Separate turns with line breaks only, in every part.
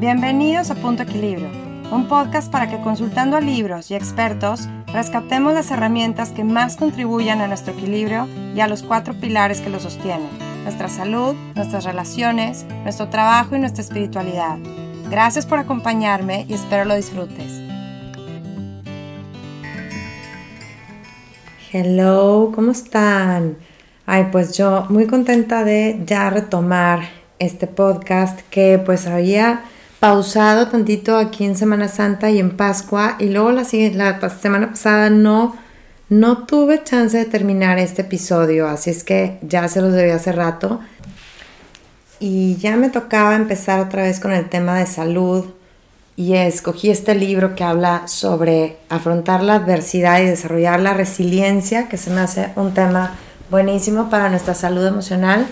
Bienvenidos a Punto Equilibrio, un podcast para que consultando a libros y expertos rescatemos las herramientas que más contribuyan a nuestro equilibrio y a los cuatro pilares que lo sostienen, nuestra salud, nuestras relaciones, nuestro trabajo y nuestra espiritualidad. Gracias por acompañarme y espero lo disfrutes. Hello, ¿cómo están? Ay, pues yo muy contenta de ya retomar este podcast que pues había pausado tantito aquí en Semana Santa y en Pascua y luego la, la semana pasada no, no tuve chance de terminar este episodio, así es que ya se los debí hace rato. Y ya me tocaba empezar otra vez con el tema de salud y escogí este libro que habla sobre afrontar la adversidad y desarrollar la resiliencia, que se me hace un tema buenísimo para nuestra salud emocional,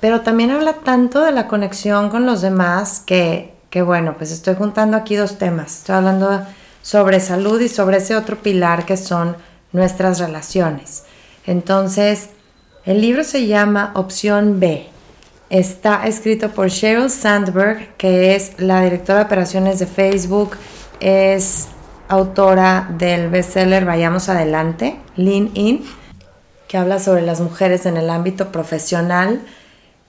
pero también habla tanto de la conexión con los demás que bueno, pues estoy juntando aquí dos temas. Estoy hablando sobre salud y sobre ese otro pilar que son nuestras relaciones. Entonces, el libro se llama Opción B. Está escrito por Sheryl Sandberg, que es la directora de operaciones de Facebook, es autora del bestseller Vayamos Adelante, Lean In, que habla sobre las mujeres en el ámbito profesional.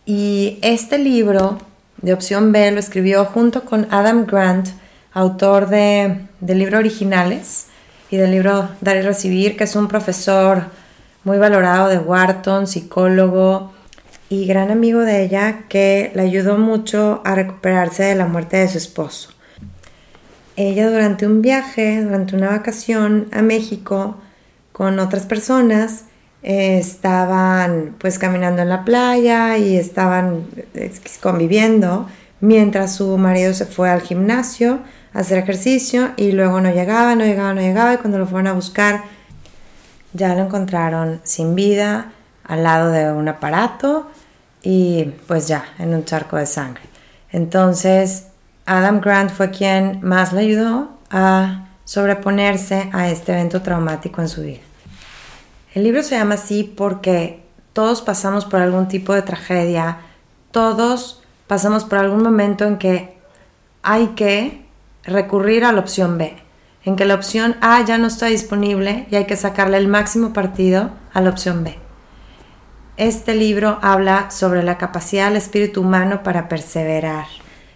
Y este libro de opción B lo escribió junto con Adam Grant, autor de, del libro Originales y del libro Dar y Recibir, que es un profesor muy valorado de Wharton, psicólogo y gran amigo de ella que le ayudó mucho a recuperarse de la muerte de su esposo. Ella durante un viaje, durante una vacación a México con otras personas, estaban pues caminando en la playa y estaban eh, conviviendo mientras su marido se fue al gimnasio a hacer ejercicio y luego no llegaba, no llegaba, no llegaba y cuando lo fueron a buscar ya lo encontraron sin vida al lado de un aparato y pues ya en un charco de sangre. Entonces Adam Grant fue quien más le ayudó a sobreponerse a este evento traumático en su vida. El libro se llama así porque todos pasamos por algún tipo de tragedia, todos pasamos por algún momento en que hay que recurrir a la opción B, en que la opción A ya no está disponible y hay que sacarle el máximo partido a la opción B. Este libro habla sobre la capacidad del espíritu humano para perseverar.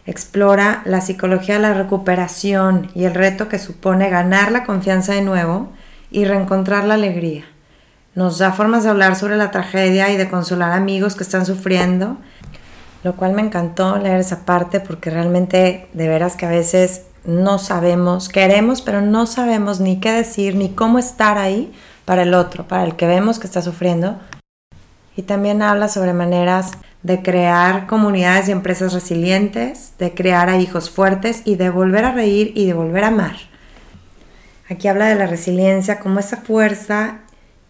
Explora la psicología de la recuperación y el reto que supone ganar la confianza de nuevo y reencontrar la alegría nos da formas de hablar sobre la tragedia y de consolar amigos que están sufriendo, lo cual me encantó leer esa parte porque realmente de veras que a veces no sabemos, queremos, pero no sabemos ni qué decir ni cómo estar ahí para el otro, para el que vemos que está sufriendo. Y también habla sobre maneras de crear comunidades y empresas resilientes, de crear a hijos fuertes y de volver a reír y de volver a amar. Aquí habla de la resiliencia como esa fuerza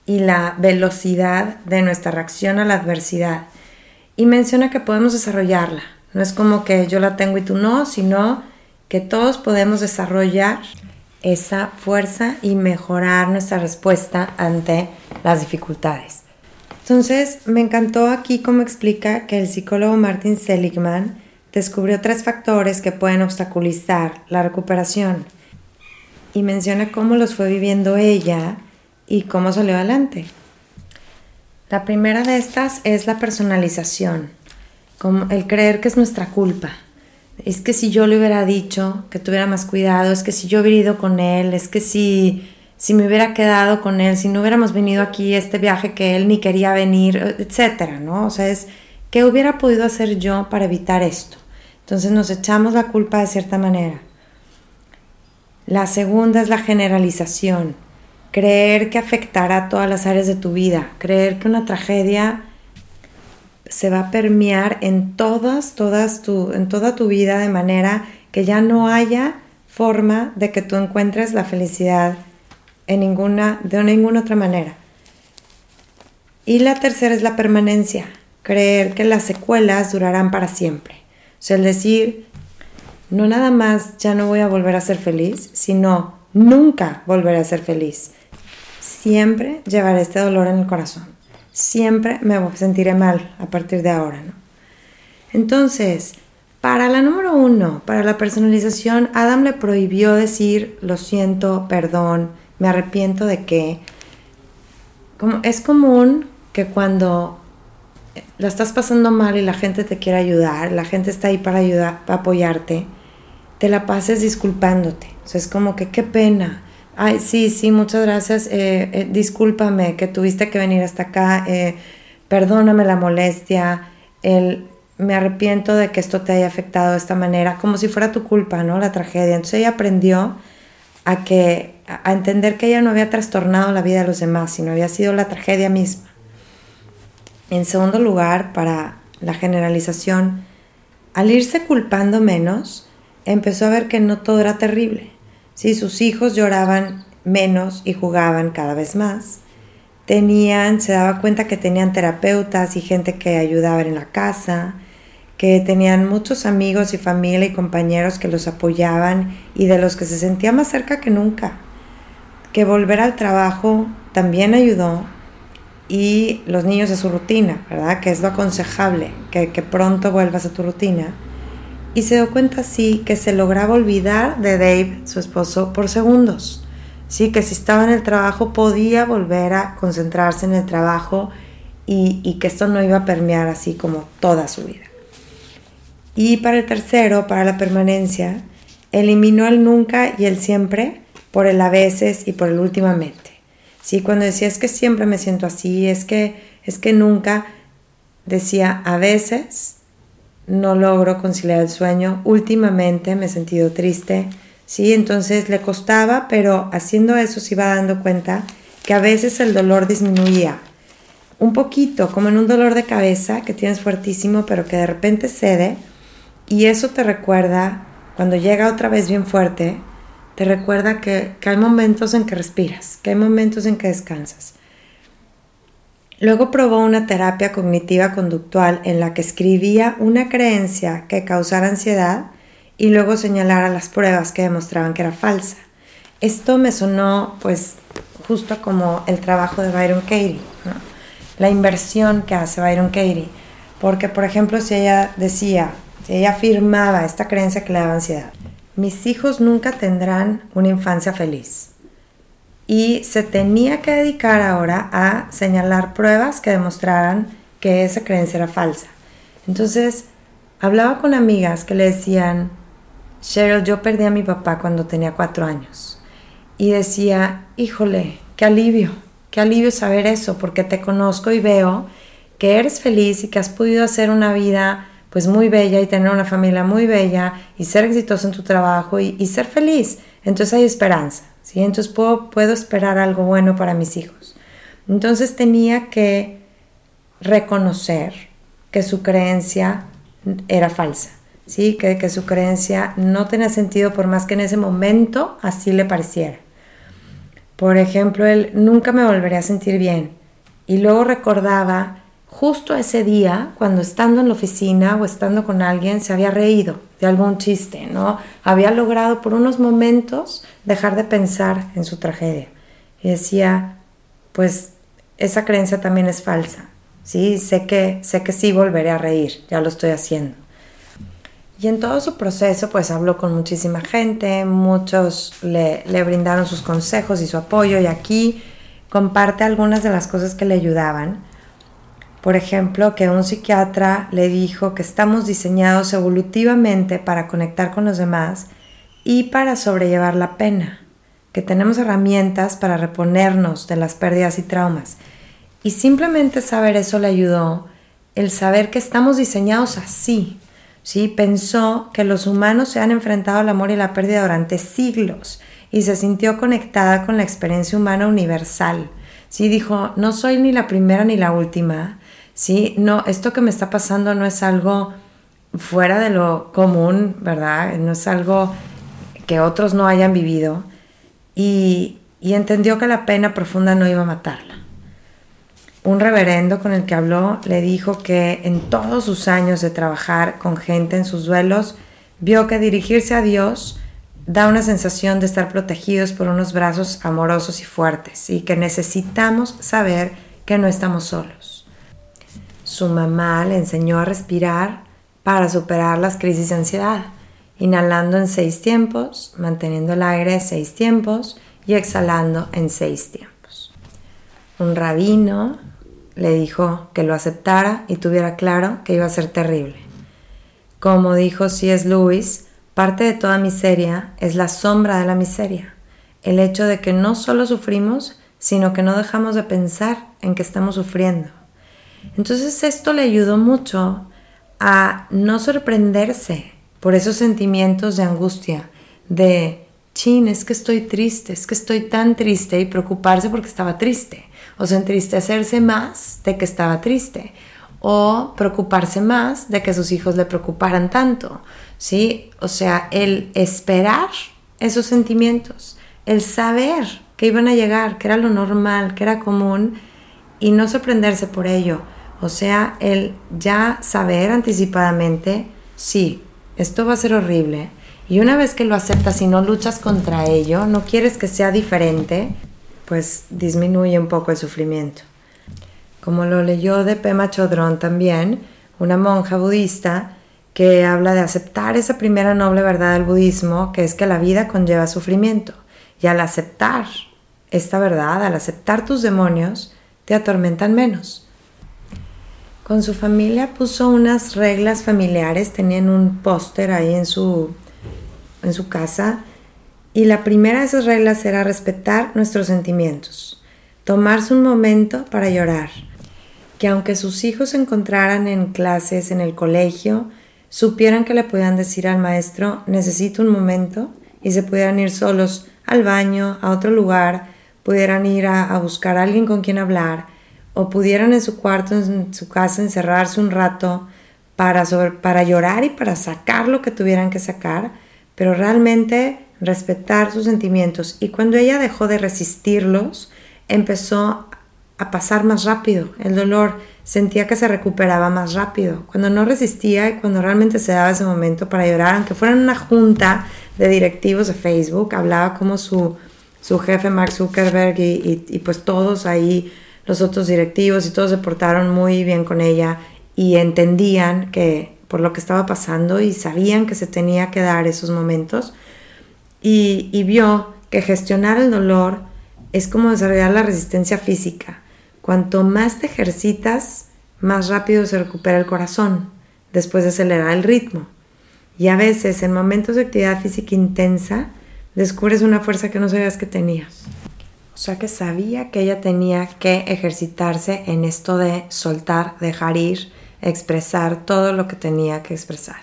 y la velocidad de nuestra reacción a la adversidad. Y menciona que podemos desarrollarla. No es como que yo la tengo y tú no, sino que todos podemos desarrollar esa fuerza y mejorar nuestra respuesta ante las dificultades. Entonces, me encantó aquí cómo explica que el psicólogo Martin Seligman descubrió tres factores que pueden obstaculizar la recuperación y menciona cómo los fue viviendo ella y cómo salió adelante. La primera de estas es la personalización, el creer que es nuestra culpa. Es que si yo le hubiera dicho que tuviera más cuidado, es que si yo hubiera ido con él, es que si, si me hubiera quedado con él, si no hubiéramos venido aquí este viaje que él ni quería venir, etcétera, ¿no? O sea, es ¿qué hubiera podido hacer yo para evitar esto? Entonces nos echamos la culpa de cierta manera. La segunda es la generalización creer que afectará todas las áreas de tu vida, creer que una tragedia se va a permear en todas, todas tu, en toda tu vida de manera que ya no haya forma de que tú encuentres la felicidad en ninguna, de ninguna otra manera. Y la tercera es la permanencia, creer que las secuelas durarán para siempre. O sea, el decir, no nada más ya no voy a volver a ser feliz, sino nunca volveré a ser feliz siempre llevaré este dolor en el corazón. Siempre me sentiré mal a partir de ahora. Entonces, Para la número uno, para la personalización, Adam le prohibió decir lo siento, perdón, me arrepiento de que. Como, es común que cuando la estás pasando mal y la gente te quiere ayudar, la gente está ahí para ayudar, para apoyarte, te la pases disculpándote. O sea, es como que qué pena. Ay, sí, sí, muchas gracias. Eh, eh, discúlpame que tuviste que venir hasta acá. Eh, perdóname la molestia. Me arrepiento de que esto te haya afectado de esta manera, como si fuera tu culpa, ¿no? La tragedia. Entonces ella aprendió a que a entender que ella no había trastornado la vida de los demás, sino había sido la tragedia misma. En segundo lugar, para la generalización, al irse culpando menos, empezó a ver que no todo era terrible. Sí, sus hijos lloraban menos y jugaban cada vez más. Tenían, se daba cuenta que tenían terapeutas y gente que ayudaba en la casa, que tenían muchos amigos y familia y compañeros que los apoyaban y de los que se sentía más cerca que nunca. Que volver al trabajo también ayudó y los niños a su rutina, ¿verdad? Que es lo aconsejable, que, que pronto vuelvas a tu rutina. Y se dio cuenta así que se lograba olvidar de Dave, su esposo, por segundos. Sí, que si estaba en el trabajo podía volver a concentrarse en el trabajo y, y que esto no iba a permear así como toda su vida. Y para el tercero, para la permanencia, eliminó el nunca y el siempre por el a veces y por el últimamente. ¿Sí? Cuando decía es que siempre me siento así, es que, es que nunca, decía a veces no logro conciliar el sueño, últimamente me he sentido triste, ¿sí? Entonces le costaba, pero haciendo eso se iba dando cuenta que a veces el dolor disminuía. Un poquito, como en un dolor de cabeza que tienes fuertísimo, pero que de repente cede y eso te recuerda, cuando llega otra vez bien fuerte, te recuerda que, hay momentos en que respiras, que hay momentos en que descansas. Luego probó una terapia cognitiva conductual en la que escribía una creencia que causara ansiedad y luego señalara las pruebas que demostraban que era falsa. Esto me sonó pues justo como el trabajo de Byron Katie, la inversión que hace Byron Katie. Porque por ejemplo si ella decía, ella afirmaba esta creencia que le daba ansiedad. Mis hijos nunca tendrán una infancia feliz. Y se tenía que dedicar ahora a señalar pruebas que demostraran que esa creencia era falsa. Entonces, hablaba con amigas que le decían, Cheryl, yo perdí a mi papá cuando tenía cuatro años. Y decía, híjole, qué alivio, qué alivio saber eso, porque te conozco y veo que eres feliz y que has podido hacer una vida pues muy bella y tener una familia muy bella y ser exitoso en tu trabajo y, ser feliz. Entonces hay esperanza, ¿sí? Entonces puedo, puedo esperar algo bueno para mis hijos. Entonces tenía que reconocer que su creencia era falsa, ¿sí? Que, que su creencia no tenía sentido por más que en ese momento así le pareciera. Por ejemplo, él nunca me volvería a sentir bien. Y luego recordaba justo ese día, cuando estando en la oficina o estando con alguien, se había reído de algún chiste, ¿no? Había logrado por unos momentos dejar de pensar en su tragedia. Y decía, pues esa creencia también es falsa. Sí, sé que, sé que sí volveré a reír, ya lo estoy haciendo. Y en todo su proceso, pues habló con muchísima gente, muchos le, le brindaron sus consejos y su apoyo, y aquí comparte algunas de las cosas que le ayudaban por ejemplo, que un psiquiatra le dijo que estamos diseñados evolutivamente para conectar con los demás y para sobrellevar la pena, que tenemos herramientas para reponernos de las pérdidas y traumas. Y simplemente saber eso le ayudó, el saber que estamos diseñados así. ¿sí? Pensó que los humanos se han enfrentado al amor y la pérdida durante siglos y se sintió conectada con la experiencia humana universal. ¿sí? Dijo, no soy ni la primera ni la última, ¿sí? No, esto que me está pasando no es algo fuera de lo común, ¿verdad? No es algo que otros no hayan vivido. Y, y entendió que la pena profunda no iba a matarla. Un reverendo con el que habló le dijo que en todos sus años de trabajar con gente en sus duelos, vio que dirigirse a Dios da una sensación de estar protegidos por unos brazos amorosos y fuertes y que necesitamos saber que no estamos solos. Su mamá le enseñó a respirar para superar las crisis de ansiedad, inhalando en seis tiempos, manteniendo el aire seis tiempos y exhalando en seis tiempos. Un rabino le dijo que lo aceptara y tuviera claro que iba a ser terrible. Como dijo C.S. Lewis, parte de toda miseria es la sombra de la miseria, el hecho de que no solo sufrimos, sino que no dejamos de pensar en que estamos sufriendo. Entonces esto le ayudó mucho a no sorprenderse por esos sentimientos de angustia, de, chin, es que estoy triste, es que estoy tan triste y preocuparse porque estaba triste, o sea, entristecerse más de que estaba triste, o preocuparse más de que sus hijos le preocuparan tanto, ¿sí? O sea, el esperar esos sentimientos, el saber que iban a llegar, que era lo normal, que era común, y no sorprenderse por ello. O sea, el ya saber anticipadamente, sí, esto va a ser horrible. Y una vez que lo aceptas y no luchas contra ello, no quieres que sea diferente, pues disminuye un poco el sufrimiento. Como lo leyó de Pema Chodron también, una monja budista que habla de aceptar esa primera noble verdad del budismo, que es que la vida conlleva sufrimiento. Y al aceptar esta verdad, al aceptar tus demonios, te atormentan menos. Con su familia puso unas reglas familiares, tenían un póster ahí en su, en su casa y la primera de esas reglas era respetar nuestros sentimientos, tomarse un momento para llorar, que aunque sus hijos se encontraran en clases en el colegio, supieran que le podían decir al maestro necesito un momento y se pudieran ir solos al baño, a otro lugar, pudieran ir a, buscar a alguien con quien hablar o pudieran en su cuarto, en su casa, encerrarse un rato para, para llorar y para sacar lo que tuvieran que sacar, pero realmente respetar sus sentimientos. Y cuando ella dejó de resistirlos, empezó a pasar más rápido el dolor, sentía que se recuperaba más rápido. Cuando no resistía y cuando realmente se daba ese momento para llorar, aunque fuera en una junta de directivos de Facebook, hablaba como su su jefe Mark Zuckerberg y, pues todos ahí, los otros directivos y todos se portaron muy bien con ella y entendían que por lo que estaba pasando y sabían que se tenía que dar esos momentos y, y vio que gestionar el dolor es como desarrollar la resistencia física. Cuanto más te ejercitas, más rápido se recupera el corazón después de acelerar el ritmo. Y a veces en momentos de actividad física intensa, descubres una fuerza que no sabías que tenías. O sea que sabía que ella tenía que ejercitarse en esto de soltar, dejar ir, expresar todo lo que tenía que expresar.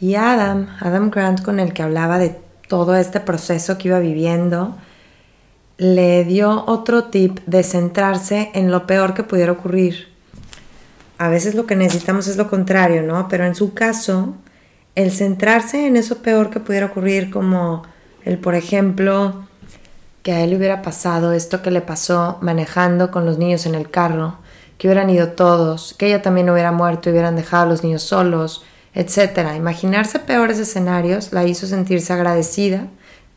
Y Adam, Adam Grant con el que hablaba de todo este proceso que iba viviendo, le dio otro tip de centrarse en lo peor que pudiera ocurrir. A veces lo que necesitamos es lo contrario, ¿no? Pero en su caso, el centrarse en eso peor que pudiera ocurrir, como el, por ejemplo, que a él hubiera pasado esto que le pasó manejando con los niños en el carro, que hubieran ido todos, que ella también hubiera muerto y hubieran dejado a los niños solos, etc. Imaginarse peores escenarios la hizo sentirse agradecida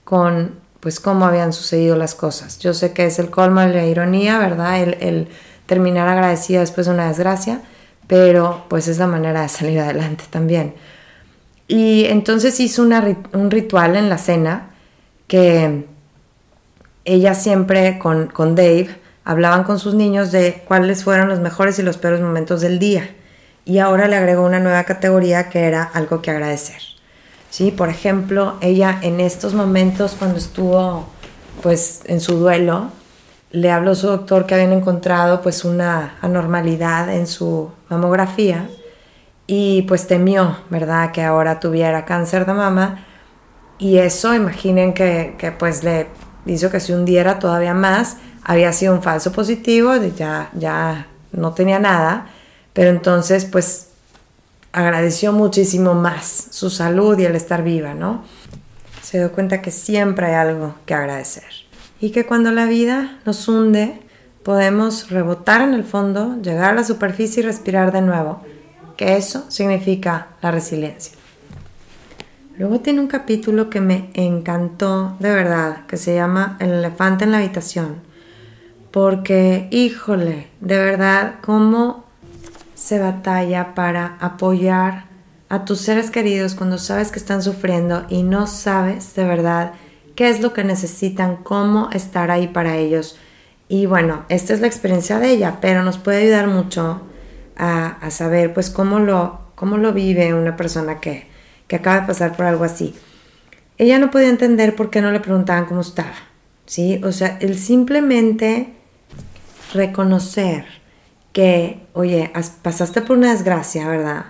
con pues cómo habían sucedido las cosas. Yo sé que es el colmo de la ironía, ¿verdad? El, el terminar agradecida después de una desgracia, pero pues es la manera de salir adelante también. Y entonces hizo un ritual en la cena que ella siempre con, con Dave hablaban con sus niños de cuáles fueron los mejores y los peores momentos del día. Y ahora le agregó una nueva categoría que era algo que agradecer. ¿Sí? Por ejemplo, ella en estos momentos cuando estuvo pues en su duelo, le habló a su doctor que habían encontrado pues una anormalidad en su mamografía y pues temió, ¿verdad?, que ahora tuviera cáncer de mama. Y eso, imaginen que, que pues le hizo que se hundiera todavía más, había sido un falso positivo, ya, ya no tenía nada, pero entonces pues agradeció muchísimo más su salud y el estar viva, ¿no? Se dio cuenta que siempre hay algo que agradecer. Y que cuando la vida nos hunde podemos rebotar en el fondo, llegar a la superficie y respirar de nuevo que eso significa la resiliencia. Luego tiene un capítulo que me encantó de verdad, que se llama El elefante en la habitación, porque, híjole, de verdad, cómo se batalla para apoyar a tus seres queridos cuando sabes que están sufriendo y no sabes de verdad qué es lo que necesitan, cómo estar ahí para ellos. Y bueno, esta es la experiencia de ella, pero nos puede ayudar mucho a, saber pues cómo lo, cómo lo vive una persona que, que acaba de pasar por algo así. Ella no podía entender por qué no le preguntaban cómo estaba, ¿sí? O sea, el simplemente reconocer que, oye, pasaste por una desgracia, ¿verdad?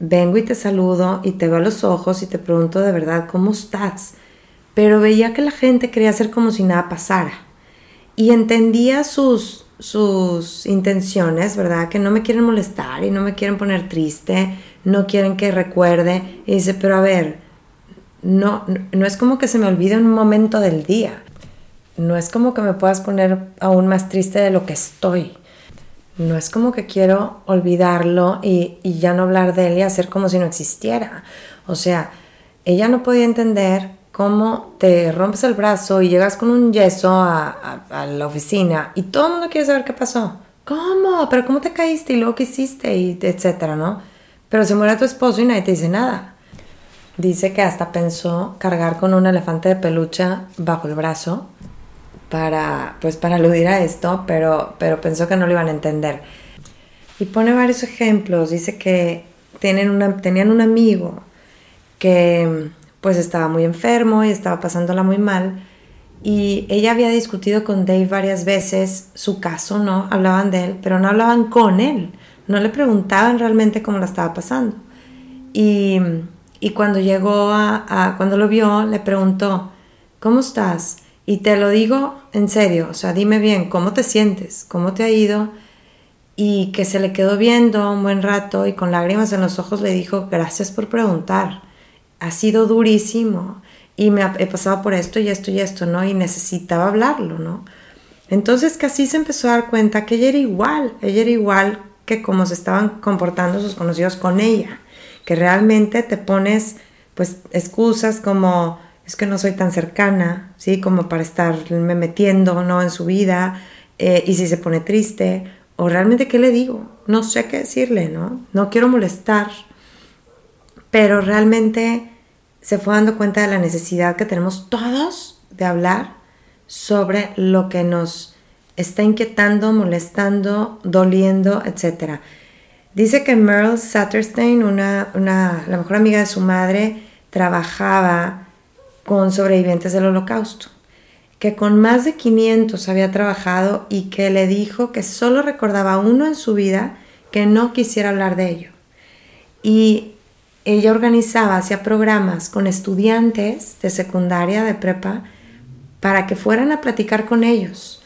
Vengo y te saludo y te veo a los ojos y te pregunto de verdad cómo estás. Pero veía que la gente quería hacer como si nada pasara. Y entendía sus, sus intenciones, ¿verdad? Que no me quieren molestar y no me quieren poner triste, no quieren que recuerde. Y dice, pero a ver, no, no es como que se me olvide un momento del día. No es como que me puedas poner aún más triste de lo que estoy. No es como que quiero olvidarlo y, ya no hablar de él y hacer como si no existiera. O sea, ella no podía entender cómo te rompes el brazo y llegas con un yeso a, a, la oficina y todo el mundo quiere saber qué pasó. ¿Cómo? ¿Pero cómo te caíste y luego qué hiciste? Y etcétera, ¿no? Pero se muere tu esposo y nadie te dice nada. Dice que hasta pensó cargar con un elefante de peluche bajo el brazo para, pues, para aludir a esto, pero, pero pensó que no lo iban a entender. Y pone varios ejemplos. Dice que tienen una, tenían un amigo que pues estaba muy enfermo y estaba pasándola muy mal. Y ella había discutido con Dave varias veces su caso, ¿no? Hablaban de él, pero no hablaban con él. No le preguntaban realmente cómo la estaba pasando. Y, y cuando llegó a, a, cuando lo vio, le preguntó, ¿cómo estás? Y te lo digo en serio, o sea, dime bien, ¿cómo te sientes? ¿Cómo te ha ido? Y que se le quedó viendo un buen rato y con lágrimas en los ojos le dijo, gracias por preguntar, ha sido durísimo y me he pasado por esto y esto y esto, ¿no? Y necesitaba hablarlo, ¿no? Entonces casi se empezó a dar cuenta que ella era igual, ella era igual que como se estaban comportando sus conocidos con ella, que realmente te pones pues excusas como es que no soy tan cercana, ¿sí? Como para estarme metiendo, ¿no? En su vida, eh, y si se pone triste, o realmente qué le digo, no sé qué decirle, ¿no? No quiero molestar, pero realmente se fue dando cuenta de la necesidad que tenemos todos de hablar sobre lo que nos está inquietando, molestando, doliendo, etc. Dice que Merle Satterstein, una, una, la mejor amiga de su madre, trabajaba con sobrevivientes del holocausto, que con más de 500 había trabajado y que le dijo que solo recordaba uno en su vida que no quisiera hablar de ello. Y ella organizaba, hacía programas con estudiantes de secundaria, de prepa, para que fueran a platicar con ellos.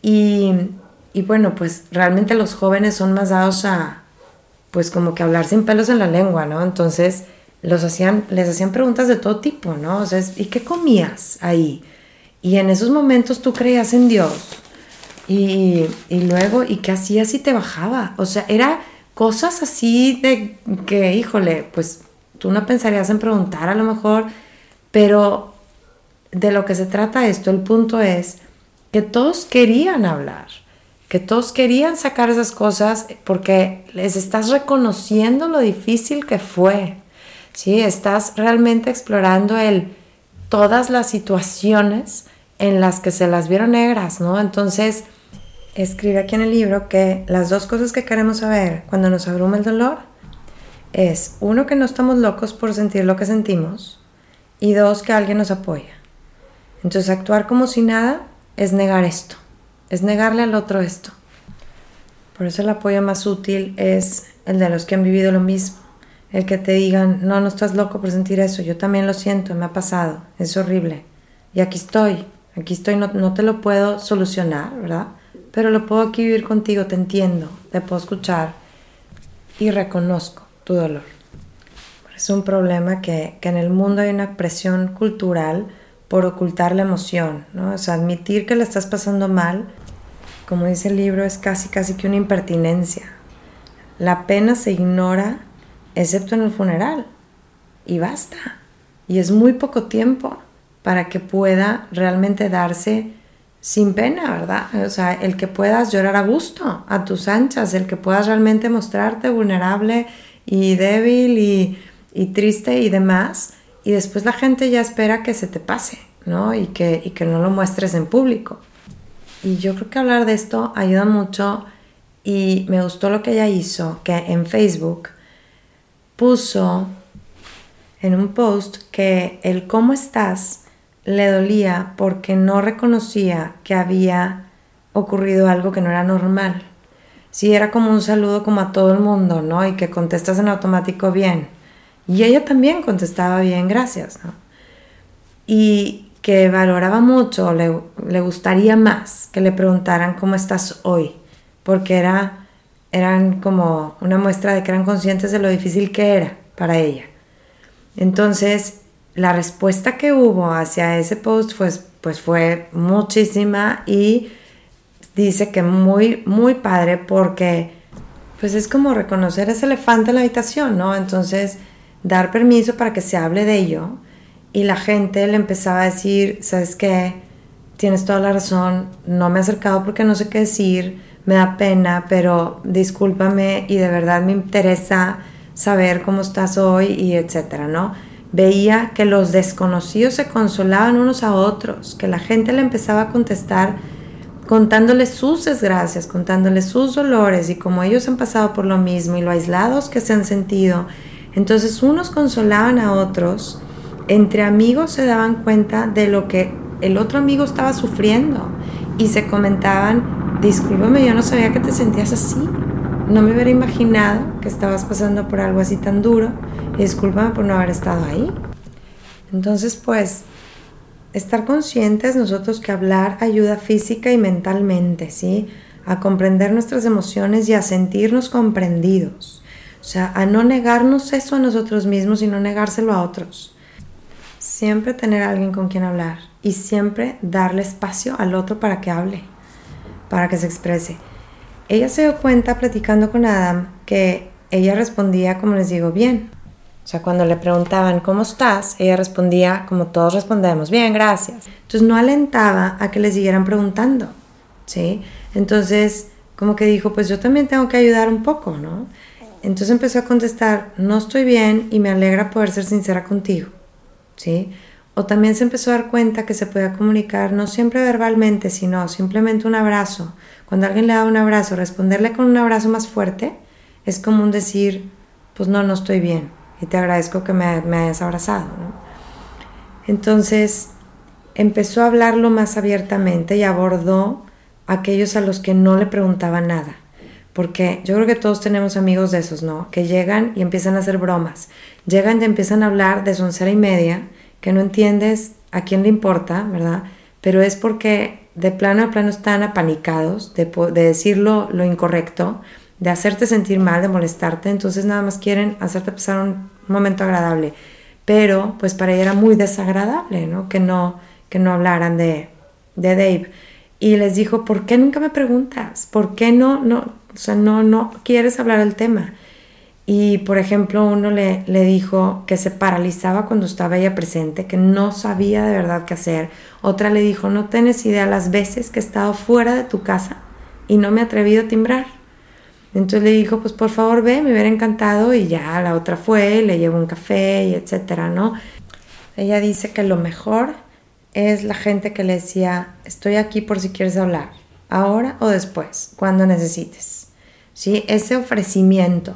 Y, y bueno, pues realmente los jóvenes son más dados a, pues como que hablar sin pelos en la lengua, ¿no? Entonces, los hacían, les hacían preguntas de todo tipo, ¿no? O sea, ¿y qué comías ahí? Y en esos momentos tú creías en Dios. Y, y luego, ¿y qué hacías si te bajaba? O sea, era cosas así de que, híjole, pues tú no pensarías en preguntar a lo mejor, pero de lo que se trata esto, el punto es que todos querían hablar, que todos querían sacar esas cosas porque les estás reconociendo lo difícil que fue, ¿sí? Estás realmente explorando el, todas las situaciones en las que se las vieron negras, ¿no? Entonces, escribe aquí en el libro que las dos cosas que queremos saber cuando nos abruma el dolor es, uno, que no estamos locos por sentir lo que sentimos y dos, que alguien nos apoya. Entonces, actuar como si nada es negar esto, es negarle al otro esto. Por eso el apoyo más útil es el de los que han vivido lo mismo el que te digan, no, no estás loco por sentir eso, yo también lo siento, me ha pasado, es horrible. Y aquí estoy, aquí estoy, no, no te lo puedo solucionar, ¿verdad? Pero lo puedo aquí vivir contigo, te entiendo, te puedo escuchar y reconozco tu dolor. Es un problema que, que en el mundo hay una presión cultural por ocultar la emoción, ¿no? O admitir que la estás pasando mal, como dice el libro, es casi, casi que una impertinencia. La pena se ignora excepto en el funeral. Y basta. Y es muy poco tiempo para que pueda realmente darse sin pena, ¿verdad? O sea, el que puedas llorar a gusto, a tus anchas, el que puedas realmente mostrarte vulnerable y débil y, y triste y demás, y después la gente ya espera que se te pase, ¿no? Y que, y que no lo muestres en público. Y yo creo que hablar de esto ayuda mucho y me gustó lo que ella hizo, que en Facebook puso en un post que el cómo estás le dolía porque no reconocía que había ocurrido algo que no era normal. Sí, era como un saludo como a todo el mundo, ¿no? Y que contestas en automático bien. Y ella también contestaba bien, gracias, ¿no? Y que valoraba mucho, le, le gustaría más que le preguntaran cómo estás hoy, porque era, eran como una muestra de que eran conscientes de lo difícil que era para ella. Entonces, la respuesta que hubo hacia ese post pues, pues fue muchísima y dice que muy, muy padre porque pues es como reconocer ese elefante en la habitación, ¿no? Entonces, dar permiso para que se hable de ello y la gente le empezaba a decir, ¿sabes qué? Tienes toda la razón, no me he acercado porque no sé qué decir, me da pena, pero discúlpame y de verdad me interesa saber cómo estás hoy y etcétera, ¿no? Veía que los desconocidos se consolaban unos a otros, que la gente le empezaba a contestar contándole sus desgracias, contándole sus dolores y como ellos han pasado por lo mismo y lo aislados que se han sentido. Entonces unos consolaban a otros, entre amigos se daban cuenta de lo que el otro amigo estaba sufriendo y se comentaban, discúlpame, yo no sabía que te sentías así, no me hubiera imaginado que estabas pasando por algo así tan duro y discúlpame por no haber estado ahí. Entonces, pues, estar conscientes nosotros que hablar ayuda física y mentalmente, ¿sí? A comprender nuestras emociones y a sentirnos comprendidos. O sea, a no negarnos eso a nosotros mismos y no negárselo a otros. Siempre tener alguien con quien hablar y siempre darle espacio al otro para que hable, para que se exprese. Ella se dio cuenta platicando con Adam que ella respondía, como les digo, bien. O sea, cuando le preguntaban, ¿cómo estás? Ella respondía como todos respondemos, bien, gracias. Entonces no alentaba a que le siguieran preguntando, ¿sí? Entonces, como que dijo, pues yo también tengo que ayudar un poco, ¿no? Entonces empezó a contestar, no estoy bien y me alegra poder ser sincera contigo, ¿sí? O también se empezó a dar cuenta que se podía comunicar no siempre verbalmente, sino simplemente un abrazo. Cuando alguien le da un abrazo, responderle con un abrazo más fuerte es como un decir, pues no, no estoy bien y te agradezco que me, hayas abrazado. Entonces empezó a hablarlo más abiertamente y abordó a aquellos a los que no le preguntaba nada. Porque yo creo que todos tenemos amigos de esos, ¿no? Que llegan y empiezan a hacer bromas. Llegan y empiezan a hablar de su oncera y media que no entiendes a quién le importa, ¿verdad? Pero es porque de plano a plano están apanicados de, de decir lo, incorrecto, de hacerte sentir mal, de molestarte, entonces nada más quieren hacerte pasar un momento agradable. Pero pues para ella era muy desagradable, ¿no? Que no, que no hablaran de, de Dave. Y les dijo, ¿por qué nunca me preguntas? ¿Por qué no, no, o sea, no, no quieres hablar del tema? Y por ejemplo, uno le, le dijo que se paralizaba cuando estaba ella presente, que no sabía de verdad qué hacer. Otra le dijo, no tienes idea las veces que he estado fuera de tu casa y no me he atrevido a timbrar. Entonces le dijo, pues por favor ve, me hubiera encantado y ya la otra fue, le llevó un café y etcétera, ¿no? Ella dice que lo mejor es la gente que le decía, estoy aquí por si quieres hablar, ahora o después, cuando necesites. ¿Sí? Ese ofrecimiento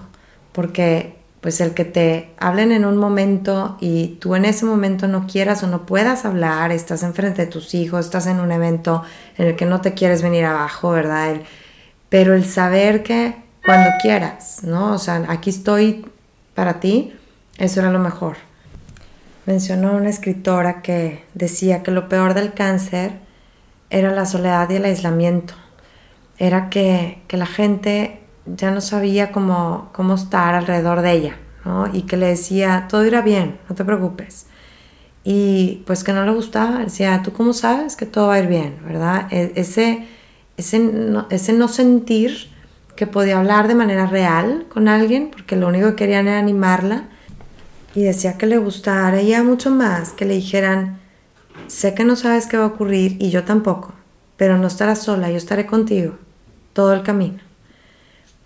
porque pues el que te hablen en un momento y tú en ese momento no quieras o no puedas hablar, estás enfrente de tus hijos, estás en un evento en el que no te quieres venir abajo, ¿verdad? pero el saber que cuando quieras, ¿no? O sea, aquí estoy para ti, eso era lo mejor. Mencionó una escritora que decía que lo peor del cáncer era la soledad y el aislamiento. Era que, que la gente ya no sabía cómo, cómo estar alrededor de ella, ¿no? Y que le decía, todo irá bien, no te preocupes. Y pues que no le gustaba, decía, ¿tú cómo sabes que todo va a ir bien, verdad? E, ese, ese, no, ese no sentir que podía hablar de manera real con alguien, porque lo único que querían era animarla, y decía que le gustara ella mucho más que le dijeran, sé que no sabes qué va a ocurrir y yo tampoco, pero no estarás sola, yo estaré contigo todo el camino.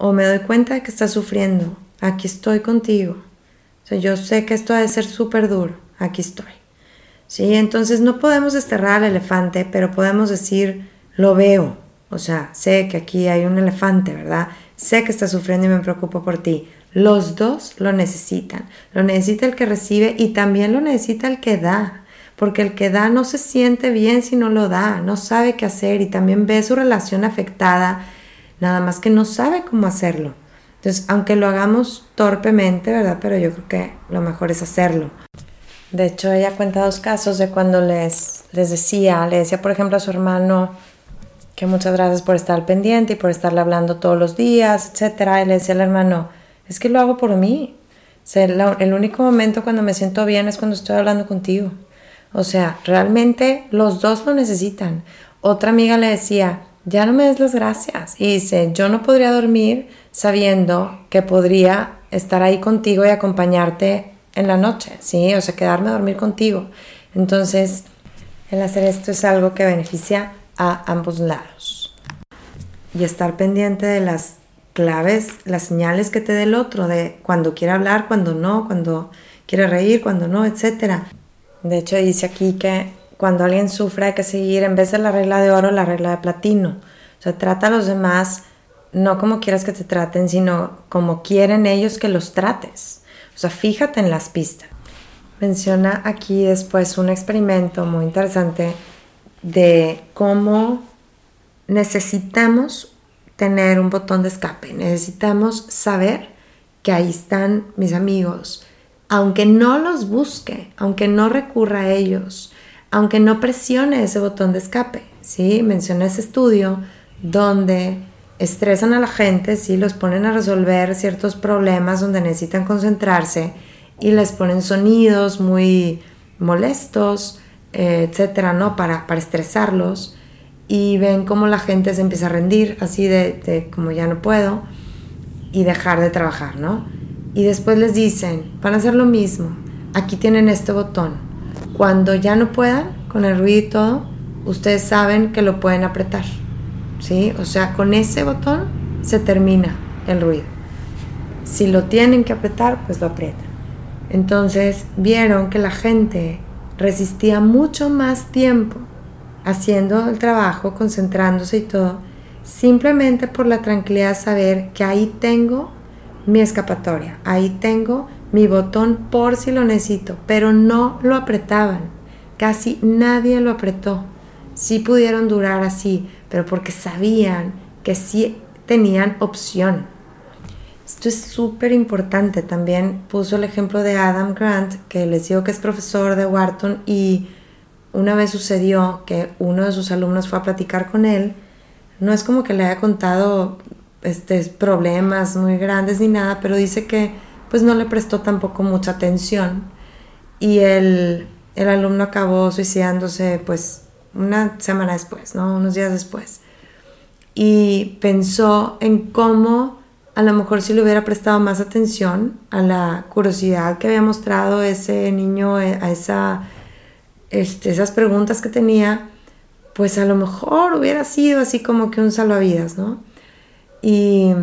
O me doy cuenta de que estás sufriendo, aquí estoy contigo. O sea, yo sé que esto ha de ser súper duro, aquí estoy. ¿Sí? Entonces no podemos desterrar al elefante, pero podemos decir, lo veo. O sea, sé que aquí hay un elefante, ¿verdad? Sé que está sufriendo y me preocupo por ti. Los dos lo necesitan. Lo necesita el que recibe y también lo necesita el que da. Porque el que da no se siente bien si no lo da, no sabe qué hacer y también ve su relación afectada, nada más que no sabe cómo hacerlo. Entonces, aunque lo hagamos torpemente, ¿verdad? Pero yo creo que lo mejor es hacerlo. De hecho, ella cuenta dos casos de cuando les, les decía, le decía por ejemplo a su hermano que muchas gracias por estar pendiente y por estarle hablando todos los días, etc. Y le decía al hermano, es que lo hago por mí. El único momento cuando me siento bien es cuando estoy hablando contigo. O sea, realmente los dos lo necesitan. Otra amiga le decía, ya no me des las gracias. Y dice, yo no podría dormir sabiendo que podría estar ahí contigo y acompañarte en la noche, ¿sí? O sea, quedarme a dormir contigo. Entonces, el hacer esto es algo que beneficia a ambos lados. Y estar pendiente de las claves, las señales que te dé el otro, de cuando quiere hablar, cuando no, cuando quiere reír, cuando no, etc. De hecho, dice aquí que cuando alguien sufre hay que seguir, en vez de la regla de oro, la regla de platino. O sea, trata a los demás no como quieras que te traten, sino como quieren ellos que los trates. O sea, fíjate en las pistas. Menciona aquí después un experimento muy interesante de cómo necesitamos tener un botón de escape. Necesitamos saber que ahí están mis amigos, aunque no los busque, aunque no recurra a ellos, aunque no presione ese botón de escape. ¿sí? Mencioné ese estudio donde estresan a la gente, ¿sí? los ponen a resolver ciertos problemas donde necesitan concentrarse y les ponen sonidos muy molestos, eh, etcétera, ¿no? Para, para estresarlos y ven cómo la gente se empieza a rendir, así de, como ya no puedo, y dejar de trabajar, ¿no? Y después les dicen, van a hacer lo mismo, aquí tienen este botón. Cuando ya no puedan, con el ruido y todo, ustedes saben que lo pueden apretar, ¿sí? O sea, con ese botón se termina el ruido. Si lo tienen que apretar, pues lo aprietan. Entonces vieron que la gente resistía mucho más tiempo haciendo el trabajo, concentrándose y todo, simplemente por la tranquilidad de saber que ahí tengo mi escapatoria, ahí tengo mi botón por si lo necesito, pero no lo apretaban, casi nadie lo apretó. Sí pudieron durar así, pero porque sabían que sí tenían opción. Esto es súper importante. También puso el ejemplo de Adam Grant, que les digo que es profesor de Wharton y una vez sucedió que uno de sus alumnos fue a platicar con él, no es como que le haya contado este, problemas muy grandes ni nada, pero dice que pues no le prestó tampoco mucha atención y el, el alumno acabó suicidándose pues una semana después, ¿no? unos días después. Y pensó en cómo a lo mejor si le hubiera prestado más atención a la curiosidad que había mostrado ese niño, a esa este, esas preguntas que tenía, pues a lo mejor hubiera sido así como que un salvavidas, ¿no? Y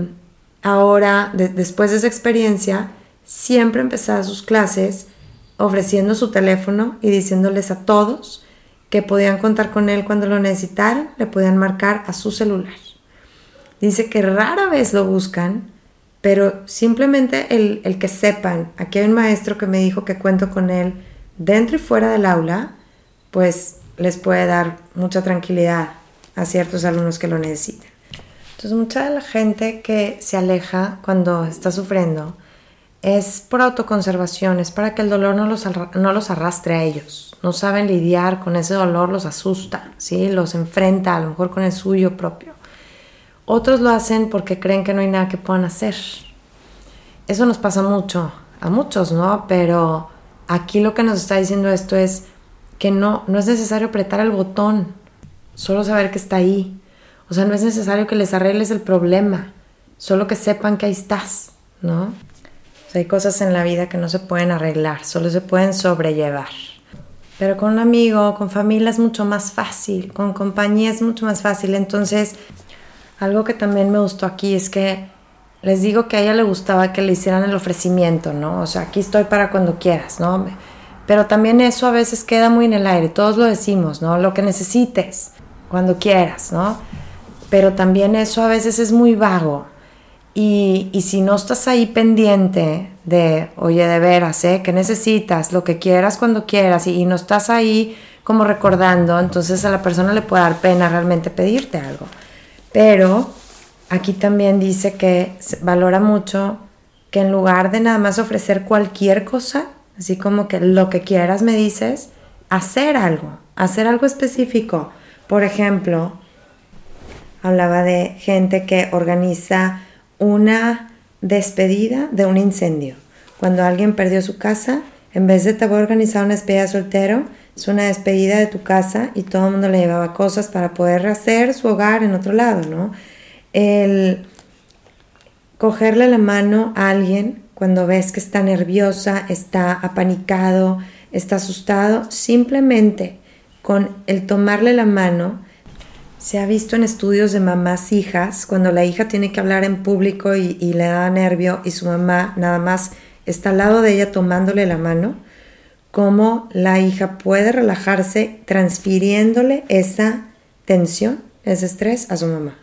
ahora, después de esa experiencia, siempre empezaba sus clases ofreciendo su teléfono y diciéndoles a todos que podían contar con él cuando lo necesitaran, le podían marcar a su celular. Dice que rara vez lo buscan, pero simplemente el, el que sepan, aquí hay un maestro que me dijo que cuento con él dentro y fuera del aula, pues les puede dar mucha tranquilidad a ciertos alumnos que lo necesiten. Entonces mucha de la gente que se aleja cuando está sufriendo es por autoconservación, es para que el dolor no los, no los arrastre a ellos. No saben lidiar con ese dolor, los asusta, ¿sí? los enfrenta a lo mejor con el suyo propio. Otros lo hacen porque creen que no hay nada que puedan hacer. Eso nos pasa mucho, a muchos, ¿no? Pero aquí lo que nos está diciendo esto es, que no, no es necesario apretar el botón, solo saber que está ahí. O sea, no es necesario que les arregles el problema, solo que sepan que ahí estás, ¿no? Hay cosas en la vida que no se pueden arreglar, solo se pueden sobrellevar. Pero con un amigo, con familia es mucho más fácil, con compañía es mucho más fácil. Entonces, algo que también me gustó aquí es que les digo que a ella le gustaba que le hicieran el ofrecimiento, ¿no? O sea, aquí estoy para cuando quieras, ¿no? Pero también eso a veces queda muy en el aire, todos lo decimos, ¿no? Lo que necesites, cuando quieras, ¿no? Pero también eso a veces es muy vago. Y, si no estás ahí pendiente de, oye, de veras, ¿eh? ¿Qué necesitas? Lo que quieras cuando quieras y, y no estás ahí como recordando, entonces a la persona le puede dar pena realmente pedirte algo. Pero aquí también dice que valora mucho que en lugar de nada más ofrecer cualquier cosa, así como que lo que quieras me dices, hacer algo, hacer algo específico. Por ejemplo, hablaba de gente que organiza una despedida de un incendio. Cuando alguien perdió su casa, en vez de te voy a organizar una despedida soltero, es una despedida de tu casa y todo el mundo le llevaba cosas para poder hacer su hogar en otro lado, ¿no? el cogerle la mano a alguien cuando ves que está nerviosa, está apanicado, está asustado, simplemente con el tomarle la mano, se ha visto en estudios de mamás hijas, cuando la hija tiene que hablar en público y, le da nervio y su mamá nada más está al lado de ella tomándole la mano, cómo la hija puede relajarse transfiriéndole esa tensión, ese estrés a su mamá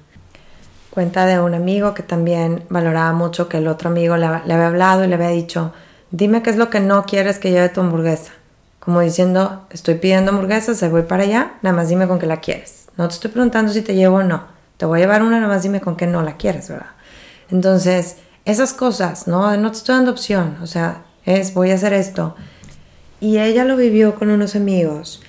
cuenta de un amigo que también valoraba mucho que el otro amigo le, había hablado y le había dicho, dime qué es lo que no quieres que lleve tu hamburguesa. Como diciendo, estoy pidiendo hamburguesa, se voy para allá, nada más dime con qué la quieres. No te estoy preguntando si te llevo o no. Te voy a llevar una, nada más dime con qué no la quieres, ¿verdad? Entonces, esas cosas, ¿no? No te estoy dando opción, o sea, es voy a hacer esto. Y ella lo vivió con unos amigos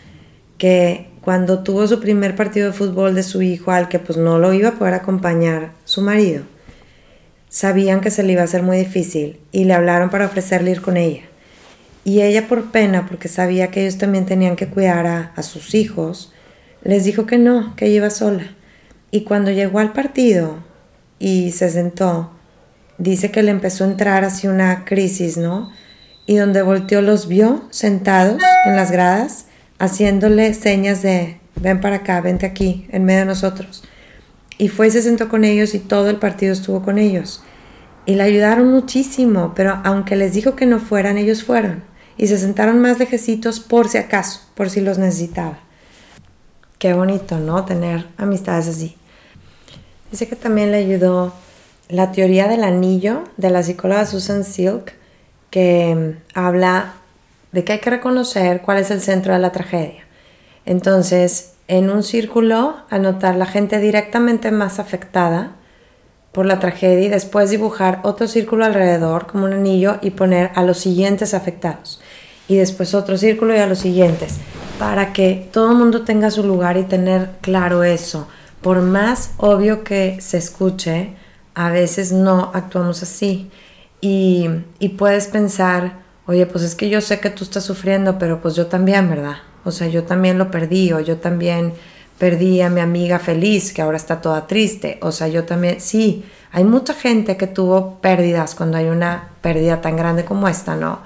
que cuando tuvo su primer partido de fútbol de su hijo al que pues no lo iba a poder acompañar su marido. Sabían que se le iba a hacer muy difícil y le hablaron para ofrecerle ir con ella. Y ella por pena, porque sabía que ellos también tenían que cuidar a, a sus hijos, les dijo que no, que iba sola. Y cuando llegó al partido y se sentó, dice que le empezó a entrar así una crisis, ¿no? Y donde volteó los vio sentados en las gradas haciéndole señas de ven para acá, vente aquí, en medio de nosotros. Y fue y se sentó con ellos y todo el partido estuvo con ellos. Y le ayudaron muchísimo, pero aunque les dijo que no fueran, ellos fueron. Y se sentaron más lejecitos por si acaso, por si los necesitaba. Qué bonito, ¿no? Tener amistades así. Dice que también le ayudó la teoría del anillo de la psicóloga Susan Silk, que habla de que hay que reconocer cuál es el centro de la tragedia. Entonces, en un círculo, anotar la gente directamente más afectada por la tragedia y después dibujar otro círculo alrededor como un anillo y poner a los siguientes afectados. Y después otro círculo y a los siguientes, para que todo el mundo tenga su lugar y tener claro eso. Por más obvio que se escuche, a veces no actuamos así. Y, y puedes pensar, oye, pues es que yo sé que tú estás sufriendo, pero pues yo también, ¿verdad? O sea, yo también lo perdí, o yo también perdí a mi amiga feliz, que ahora está toda triste. O sea, yo también, sí, hay mucha gente que tuvo pérdidas cuando hay una pérdida tan grande como esta, ¿no?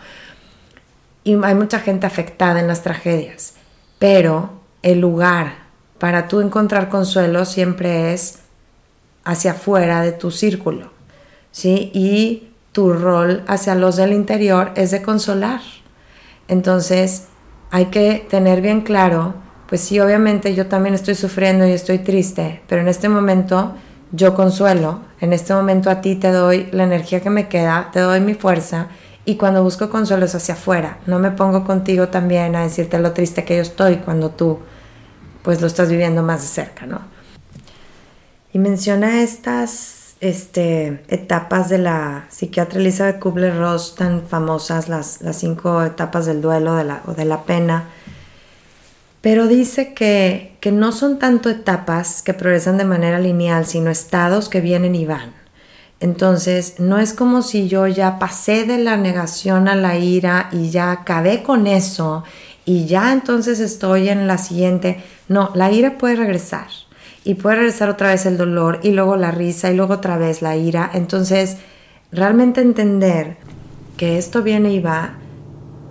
Y hay mucha gente afectada en las tragedias, pero el lugar para tú encontrar consuelo siempre es hacia afuera de tu círculo, ¿sí? Y tu rol hacia los del interior es de consolar. Entonces, hay que tener bien claro, pues sí, obviamente yo también estoy sufriendo y estoy triste, pero en este momento yo consuelo, en este momento a ti te doy la energía que me queda, te doy mi fuerza y cuando busco consuelo es hacia afuera, no me pongo contigo también a decirte lo triste que yo estoy cuando tú pues lo estás viviendo más de cerca, ¿no? Y menciona estas este, etapas de la psiquiatra Elizabeth Kubler-Ross tan famosas, las, las, cinco etapas del duelo de la, o de la pena, pero dice que, que no son tanto etapas que progresan de manera lineal, sino estados que vienen y van. Entonces, no es como si yo ya pasé de la negación a la ira y ya acabé con eso y ya entonces estoy en la siguiente. No, la ira puede regresar y puede regresar otra vez el dolor y luego la risa y luego otra vez la ira. Entonces, realmente entender que esto viene y va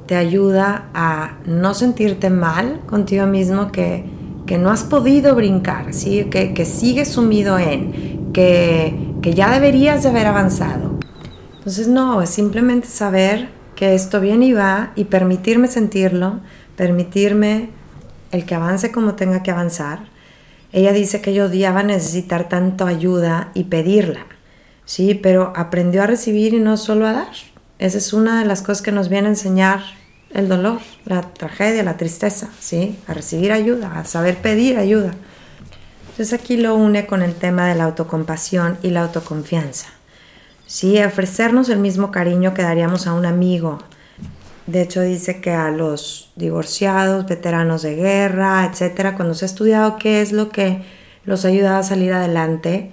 te ayuda a no sentirte mal contigo mismo que, que no has podido brincar, ¿sí? que, que sigues sumido en, que, que ya deberías de haber avanzado. Entonces no, es simplemente saber que esto viene y va y permitirme sentirlo, permitirme el que avance como tenga que avanzar. Ella dice que ella odiaba necesitar tanto ayuda y pedirla, ¿sí? Pero aprendió a recibir y no solo a dar. Esa es una de las cosas que nos viene a enseñar el dolor, la tragedia, la tristeza, ¿sí? A recibir ayuda, a saber pedir ayuda. Entonces aquí lo une con el tema de la autocompasión y la autoconfianza. Sí, ofrecernos el mismo cariño que daríamos a un amigo, de hecho, dice que a los divorciados, veteranos de guerra, etcétera, cuando se ha estudiado qué es lo que los ayuda a salir adelante,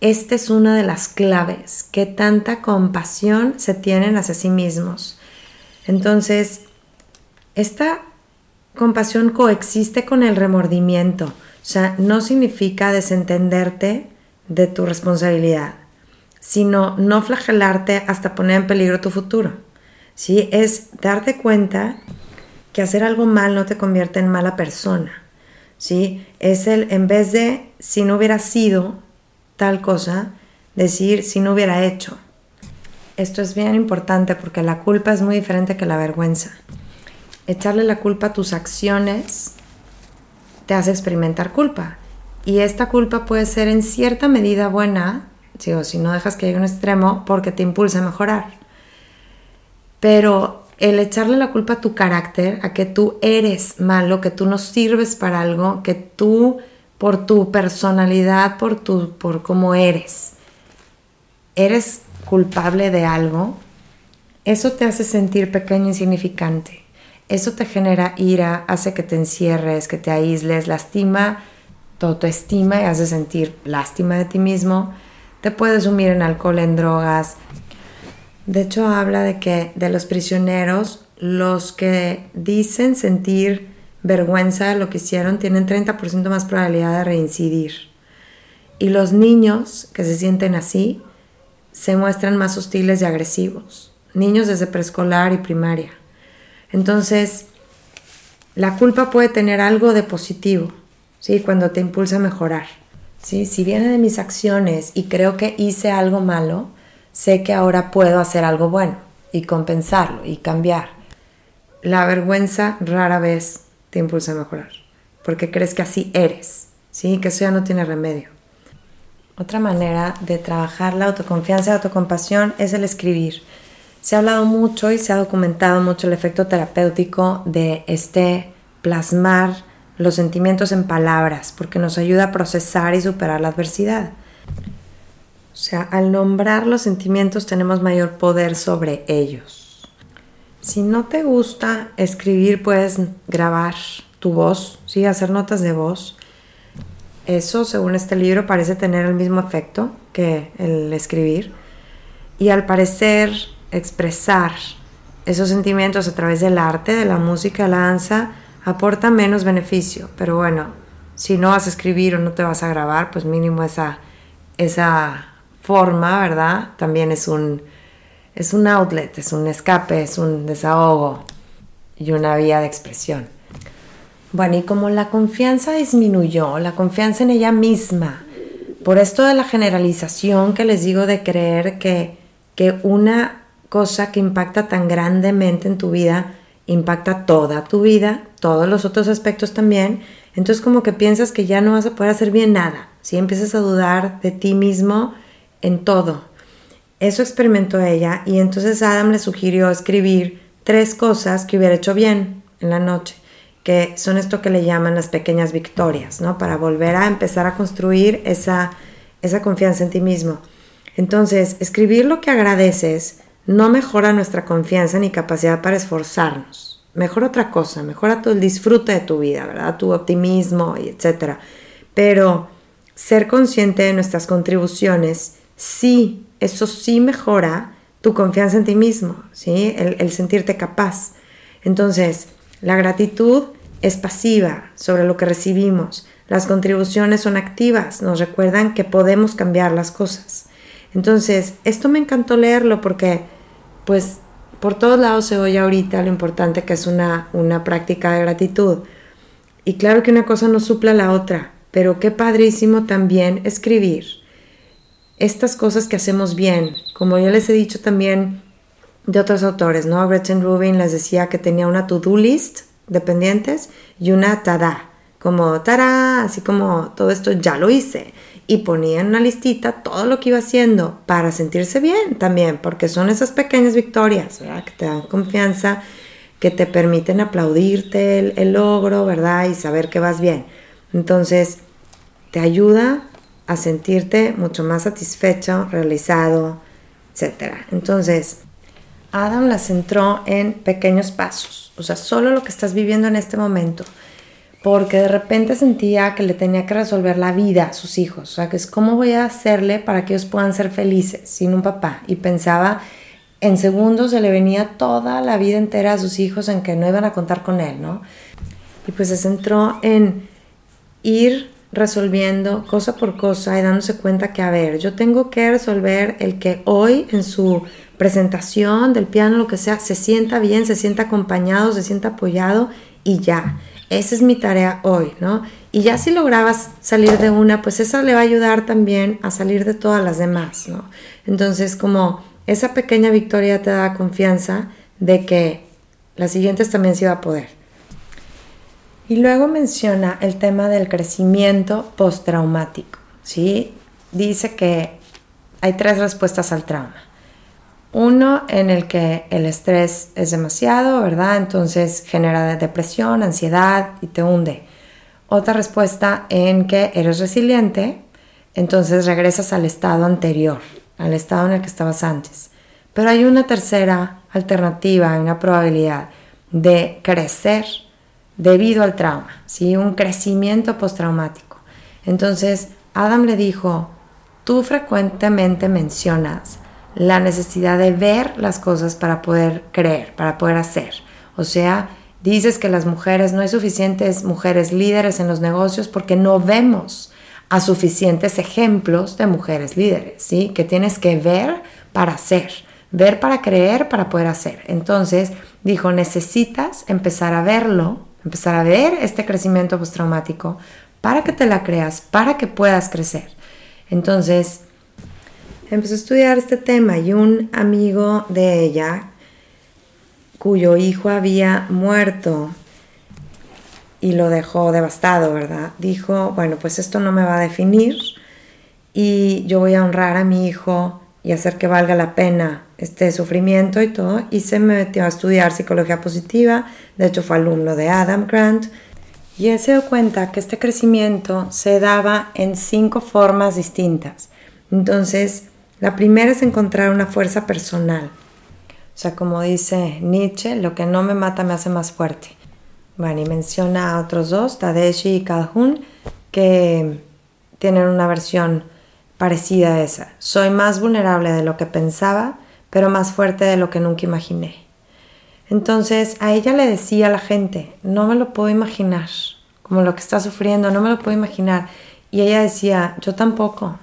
esta es una de las claves, que tanta compasión se tienen hacia sí mismos. Entonces, esta compasión coexiste con el remordimiento, sea, no significa desentenderte de tu responsabilidad, sino no flagelarte hasta poner en peligro tu futuro. ¿sí? Es darte cuenta que hacer algo mal no te convierte en mala persona, ¿sí? Es el, en vez de si no hubiera sido tal cosa, decir si no hubiera hecho. Esto es bien importante porque la culpa es muy diferente que la vergüenza. Echarle la culpa a tus acciones te hace experimentar culpa. Y esta culpa puede ser en cierta medida buena, si no dejas que llegue a un extremo, porque te impulsa a mejorar. Pero el echarle la culpa a tu carácter, a que tú eres malo, que tú no sirves para algo, que tú por tu personalidad, por tu por cómo eres, eres culpable de algo, eso te hace sentir pequeño, insignificante. Eso te genera ira, hace que te encierres, que te aísles, lastima tu autoestima y hace sentir lástima de ti mismo. Te puedes sumir en alcohol, en drogas, de hecho, habla de que de los prisioneros, los que dicen sentir vergüenza de lo que hicieron tienen 30% más probabilidad de reincidir. Y los niños que se sienten así se muestran más hostiles y agresivos. Niños desde preescolar y primaria. Entonces, la culpa puede tener algo de positivo, ¿sí? Cuando te impulsa a mejorar. ¿sí? Si viene de mis acciones y creo que hice algo malo, sé que ahora puedo hacer algo bueno y compensarlo y cambiar. La vergüenza rara vez te impulsa a mejorar, porque crees que así eres, ¿sí? que eso ya no tiene remedio. Otra manera de trabajar la autoconfianza y autocompasión es el escribir. Se ha hablado mucho y se ha documentado mucho el efecto terapéutico de este plasmar los sentimientos en palabras, porque nos ayuda a procesar y superar la adversidad. O sea, al nombrar los sentimientos tenemos mayor poder sobre ellos. Si no te gusta escribir, puedes grabar tu voz, ¿sí? hacer notas de voz. Eso, según este libro, parece tener el mismo efecto que el escribir. Y al parecer, expresar esos sentimientos a través del arte, de la música, la danza, aporta menos beneficio. Pero bueno, si no vas a escribir o no te vas a grabar, pues mínimo esa, esa forma, ¿verdad? También es un, es un outlet, es un escape, es un desahogo y una vía de expresión. Bueno, y como la confianza disminuyó, la confianza en ella misma, por esto de la generalización que les digo de creer que, que una cosa que impacta tan grandemente en tu vida impacta toda tu vida, todos los otros aspectos también, entonces como que piensas que ya no vas a poder hacer bien nada, si empiezas a dudar de ti mismo, en todo. Eso experimentó ella y entonces Adam le sugirió escribir tres cosas que hubiera hecho bien en la noche, que son esto que le llaman las pequeñas victorias, ¿no? Para volver a empezar a construir esa, esa confianza en ti mismo. Entonces, escribir lo que agradeces no mejora nuestra confianza ni capacidad para esforzarnos. Mejora otra cosa, mejora todo el disfrute de tu vida, ¿verdad? Tu optimismo y etcétera. Pero ser consciente de nuestras contribuciones sí, eso sí mejora tu confianza en ti mismo, ¿sí? El, sentirte capaz. Entonces, la gratitud es pasiva sobre lo que recibimos. Las contribuciones son activas, nos recuerdan que podemos cambiar las cosas. Entonces, esto me encantó leerlo porque, pues, por todos lados se oye ahorita lo importante que es una, una práctica de gratitud. Y claro que una cosa no supla la otra, pero qué padrísimo también escribir estas cosas que hacemos bien. Como ya les he dicho también de otros autores, ¿no? Gretchen Rubin les decía que tenía una to-do list de pendientes y una tada, como tada, así como todo esto ya lo hice. Y ponía en una listita todo lo que iba haciendo para sentirse bien también, porque son esas pequeñas victorias, ¿verdad? Que te dan confianza, que te permiten aplaudirte el, logro, ¿verdad? Y saber que vas bien. Entonces, te ayuda a sentirte mucho más satisfecho, realizado, etc. Entonces, Adam la centró en pequeños pasos, o sea, solo lo que estás viviendo en este momento, porque de repente sentía que le tenía que resolver la vida a sus hijos, o sea, que es cómo voy a hacerle para que ellos puedan ser felices sin un papá, y pensaba en segundos se le venía toda la vida entera a sus hijos en que no iban a contar con él, ¿no? Y pues se centró en ir resolviendo cosa por cosa y dándose cuenta que, a ver, yo tengo que resolver el que hoy en su presentación del piano, lo que sea, se sienta bien, se sienta acompañado, se sienta apoyado y ya. Esa es mi tarea hoy, ¿no? Y ya si lograbas salir de una, pues esa le va a ayudar también a salir de todas las demás, ¿no? Entonces, como esa pequeña victoria te da confianza de que las siguientes también se va a poder. Y luego menciona el tema del crecimiento postraumático, ¿sí? Dice que hay tres respuestas al trauma. Uno en el que el estrés es demasiado, ¿verdad? Entonces genera depresión, ansiedad y te hunde. Otra respuesta en que eres resiliente, entonces regresas al estado anterior, al estado en el que estabas antes. Pero hay una tercera alternativa, una probabilidad de crecer debido al trauma, ¿sí? un crecimiento postraumático. Entonces, Adam le dijo, tú frecuentemente mencionas la necesidad de ver las cosas para poder creer, para poder hacer. O sea, dices que las mujeres, no hay suficientes mujeres líderes en los negocios porque no vemos a suficientes ejemplos de mujeres líderes, ¿sí? Que tienes que ver para hacer, ver para creer, para poder hacer. Entonces, dijo, necesitas empezar a verlo empezar a ver este crecimiento postraumático para que te la creas, para que puedas crecer. Entonces, empezó a estudiar este tema y un amigo de ella, cuyo hijo había muerto y lo dejó devastado, ¿verdad? Dijo, bueno, pues esto no me va a definir y yo voy a honrar a mi hijo y hacer que valga la pena este sufrimiento y todo, y se metió a estudiar psicología positiva, de hecho fue alumno de Adam Grant, y él se dio cuenta que este crecimiento se daba en cinco formas distintas. Entonces, la primera es encontrar una fuerza personal. O sea, como dice Nietzsche, lo que no me mata me hace más fuerte. Bueno, y menciona a otros dos, Tadeusz y Calhoun, que tienen una versión parecida a esa. Soy más vulnerable de lo que pensaba, pero más fuerte de lo que nunca imaginé. Entonces a ella le decía a la gente, no me lo puedo imaginar, como lo que está sufriendo, no me lo puedo imaginar. Y ella decía, yo tampoco.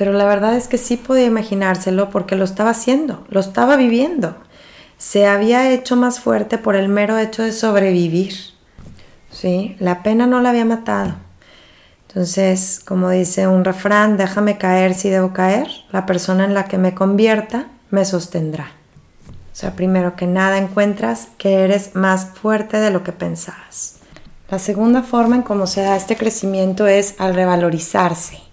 Pero la verdad es que sí podía imaginárselo porque lo estaba haciendo, lo estaba viviendo. Se había hecho más fuerte por el mero hecho de sobrevivir. ¿Sí? La pena no la había matado. Entonces, como dice un refrán, déjame caer si debo caer, la persona en la que me convierta me sostendrá. O sea, primero que nada encuentras que eres más fuerte de lo que pensabas. La segunda forma en cómo se da este crecimiento es al revalorizarse.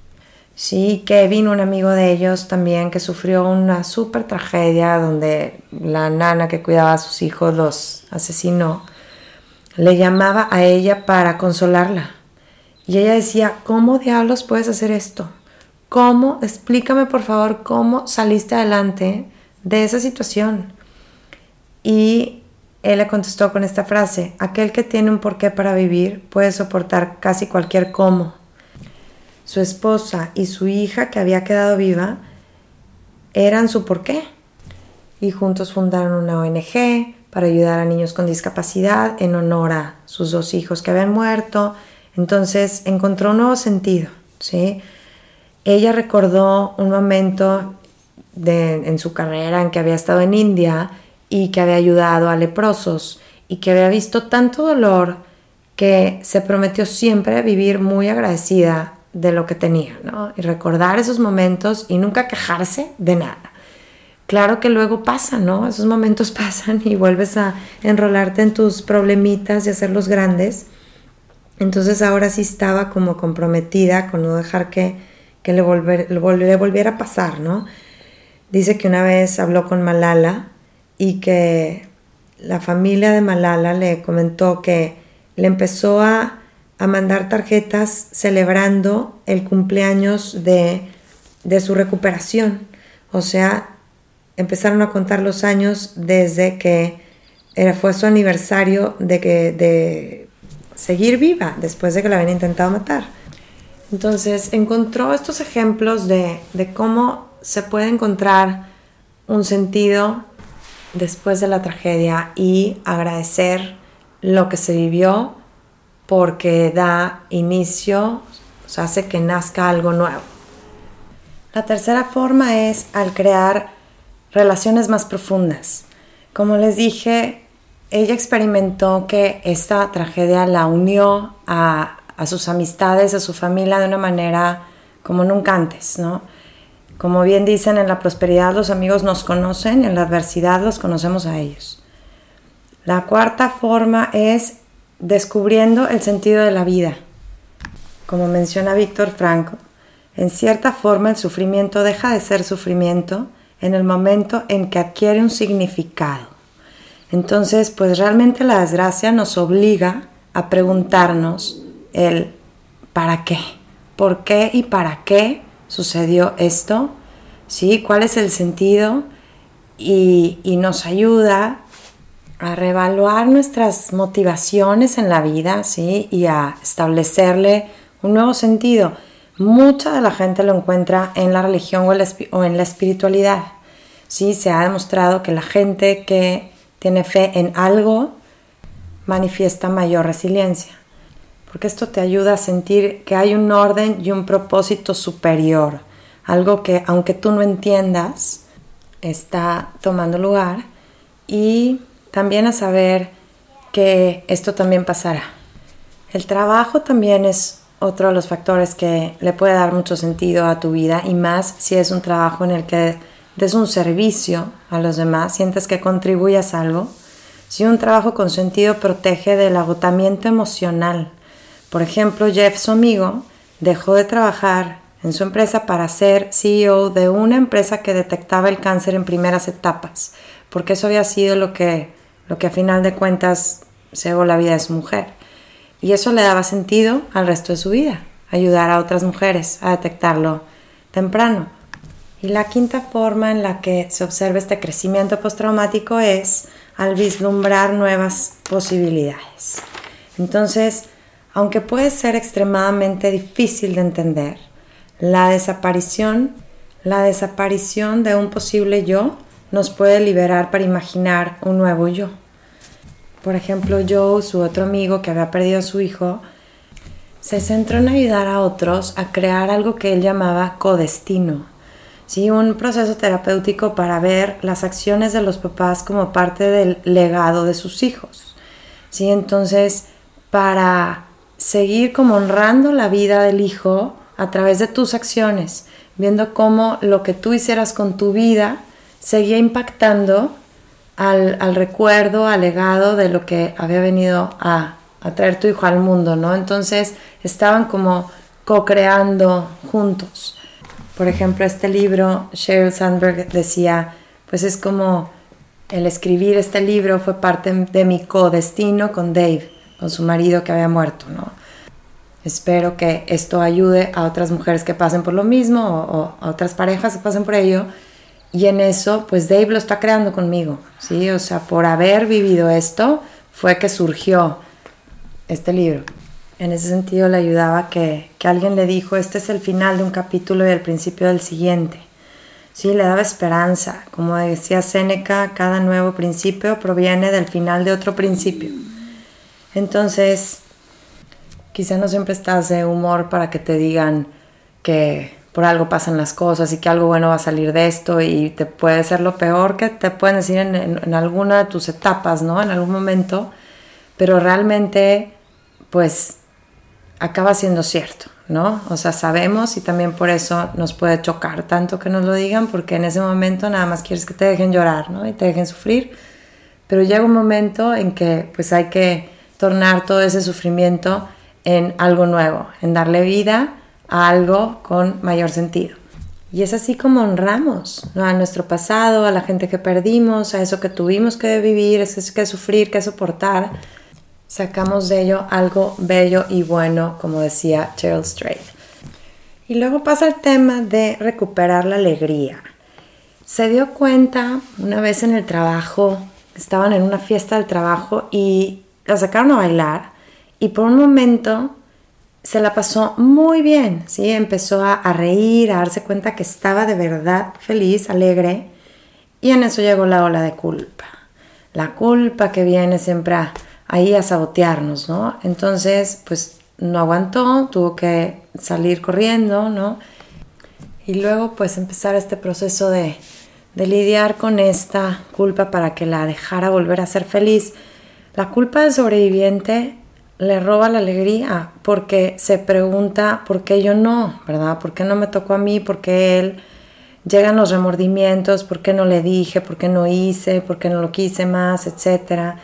Sí, Kevin, un amigo de ellos también que sufrió una súper tragedia donde la nana que cuidaba a sus hijos los asesinó, le llamaba a ella para consolarla y ella decía, ¿cómo diablos puedes hacer esto? ¿Cómo? Explícame por favor cómo saliste adelante de esa situación. Y él le contestó con esta frase, aquel que tiene un porqué para vivir puede soportar casi cualquier cómo. Su esposa y su hija que había quedado viva eran su porqué. Y juntos fundaron una ONG para ayudar a niños con discapacidad en honor a sus dos hijos que habían muerto entonces encontró un nuevo sentido, ¿sí? Ella recordó un momento en su carrera en que había estado en India y que había ayudado a leprosos y que había visto tanto dolor que se prometió siempre vivir muy agradecida de lo que tenía, ¿no? Y recordar esos momentos y nunca quejarse de nada. Claro que luego pasa, ¿no? Esos momentos pasan y vuelves a enrolarte en tus problemitas y hacerlos grandes. Entonces ahora sí estaba como comprometida con no dejar que, que le, volver, le volviera a pasar, ¿no? Dice que una vez habló con Malala y que la familia de Malala le comentó que le empezó a, mandar tarjetas celebrando el cumpleaños de, de su recuperación. O sea, empezaron a contar los años desde que era, fue su aniversario de, que, de seguir viva después de que la habían intentado matar. Entonces encontró estos ejemplos de, de cómo se puede encontrar un sentido después de la tragedia y agradecer lo que se vivió porque da inicio, o sea, hace que nazca algo nuevo. La tercera forma es al crear relaciones más profundas. Como les dije, ella experimentó que esta tragedia la unió a, a sus amistades, a su familia de una manera como nunca antes, ¿no? Como bien dicen, en la prosperidad los amigos nos conocen, en la adversidad los conocemos a ellos. La cuarta forma es descubriendo el sentido de la vida. Como menciona Víctor Franco, en cierta forma el sufrimiento deja de ser sufrimiento en el momento en que adquiere un significado. Entonces, pues realmente la desgracia nos obliga a preguntarnos el ¿para qué? ¿Por qué y para qué sucedió esto, ¿sí? ¿Cuál es el sentido? Y, y nos ayuda a reevaluar nuestras motivaciones en la vida, ¿sí? Y a establecerle un nuevo sentido. Mucha de la gente lo encuentra en la religión o en la espiritualidad, ¿sí? Se ha demostrado que la gente que tiene fe en algo manifiesta mayor resiliencia porque esto te ayuda a sentir que hay un orden y un propósito superior, algo que aunque tú no entiendas, está tomando lugar y también a saber que esto también pasará. El trabajo también es otro de los factores que le puede dar mucho sentido a tu vida y más si es un trabajo en el que des un servicio a los demás, sientes que contribuyas algo. Si un trabajo con sentido protege del agotamiento emocional, por ejemplo, Jeff, su amigo, dejó de trabajar en su empresa para ser CEO de una empresa que detectaba el cáncer en primeras etapas, porque eso había sido lo que, lo que a final de cuentas se la vida de su mujer. Y eso le daba sentido al resto de su vida, ayudar a otras mujeres a detectarlo temprano. Y la quinta forma en la que se observa este crecimiento postraumático es al vislumbrar nuevas posibilidades. Entonces, aunque puede ser extremadamente difícil de entender, la desaparición, la desaparición de un posible yo nos puede liberar para imaginar un nuevo yo. Por ejemplo, Joe, su otro amigo que había perdido a su hijo, se centró en ayudar a otros a crear algo que él llamaba codestino, ¿sí? un proceso terapéutico para ver las acciones de los papás como parte del legado de sus hijos. ¿sí? Entonces, para seguir como honrando la vida del hijo a través de tus acciones, viendo cómo lo que tú hicieras con tu vida seguía impactando al, recuerdo, al legado de lo que había venido a, traer tu hijo al mundo, ¿no? Entonces estaban como co-creando juntos. Por ejemplo, este libro, Sheryl Sandberg decía, pues es como el escribir este libro fue parte de mi co-destino con Dave con su marido que había muerto, ¿no? Espero que esto ayude a otras mujeres que pasen por lo mismo o, a otras parejas que pasen por ello. Y en eso, pues Dave lo está creando conmigo, ¿sí? O sea, por haber vivido esto, fue que surgió este libro. En ese sentido le ayudaba que, que alguien le dijo, este es el final de un capítulo y el principio del siguiente. Sí, le daba esperanza. Como decía Séneca, cada nuevo principio proviene del final de otro principio. Entonces, quizá no siempre estás de humor para que te digan que por algo pasan las cosas y que algo bueno va a salir de esto y te puede ser lo peor que te pueden decir en, alguna de tus etapas, ¿no? En algún momento, pero realmente, pues, acaba siendo cierto, ¿no? O sea, sabemos y también por eso nos puede chocar tanto que nos lo digan, porque en ese momento nada más quieres que te dejen llorar, ¿no? Y te dejen sufrir, pero llega un momento en que pues hay que tornar todo ese sufrimiento en algo nuevo, en darle vida a algo con mayor sentido. Y es así como honramos a nuestro pasado, a la gente que perdimos, a eso que tuvimos que vivir, eso que sufrir, que soportar. Sacamos de ello algo bello y bueno, como decía Charles Strait. Y luego pasa el tema de recuperar la alegría. Se dio cuenta una vez en el trabajo, estaban en una fiesta del trabajo y la sacaron a bailar y por un momento se la pasó muy bien, ¿sí? Empezó a, reír, a darse cuenta que estaba de verdad feliz, alegre, y en eso llegó la ola de culpa. La culpa que viene siempre ahí a sabotearnos, ¿no? Entonces, pues no aguantó, tuvo que salir corriendo, ¿no? Y luego, pues empezar este proceso de, de lidiar con esta culpa para que la dejara volver a ser feliz. La culpa del sobreviviente le roba la alegría porque se pregunta por qué yo no, ¿verdad? ¿Por qué no me tocó a mí? ¿Por qué él? Llegan los remordimientos, ¿por qué no le dije? ¿Por qué no hice? ¿Por qué no lo quise más? Etcétera.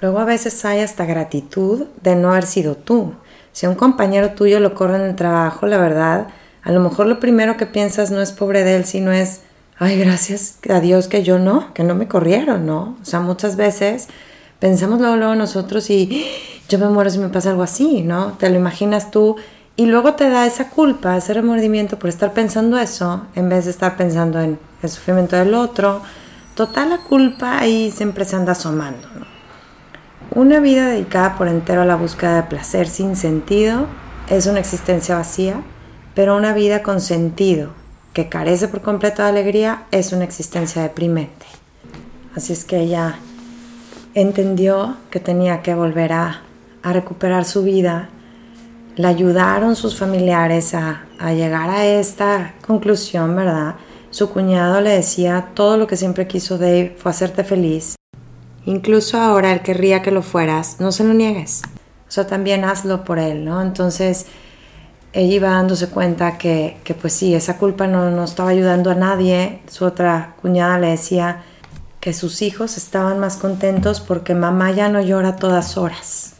Luego a veces hay hasta gratitud de no haber sido tú. Si un compañero tuyo lo corre en el trabajo, la verdad, a lo mejor lo primero que piensas no es pobre de él, sino es, ay, gracias a Dios que yo no, que no me corrieron, ¿no? O sea, muchas veces pensamos luego, luego nosotros y yo me muero si me pasa algo así, ¿no? Te lo imaginas tú y luego te da esa culpa, ese remordimiento por estar pensando eso en vez de estar pensando en el sufrimiento del otro. Total la culpa ahí siempre se anda asomando, ¿no? Una vida dedicada por entero a la búsqueda de placer sin sentido es una existencia vacía, pero una vida con sentido que carece por completo de alegría es una existencia deprimente. Así es que ella entendió que tenía que volver a a recuperar su vida, le ayudaron sus familiares a, llegar a esta conclusión, ¿verdad? Su cuñado le decía, todo lo que siempre quiso Dave fue hacerte feliz. Incluso ahora él querría que lo fueras, no se lo niegues. O sea, también hazlo por él, ¿no? Entonces, ella iba dándose cuenta que, que pues sí, esa culpa no, no estaba ayudando a nadie. Su otra cuñada le decía que sus hijos estaban más contentos porque mamá ya no llora todas horas.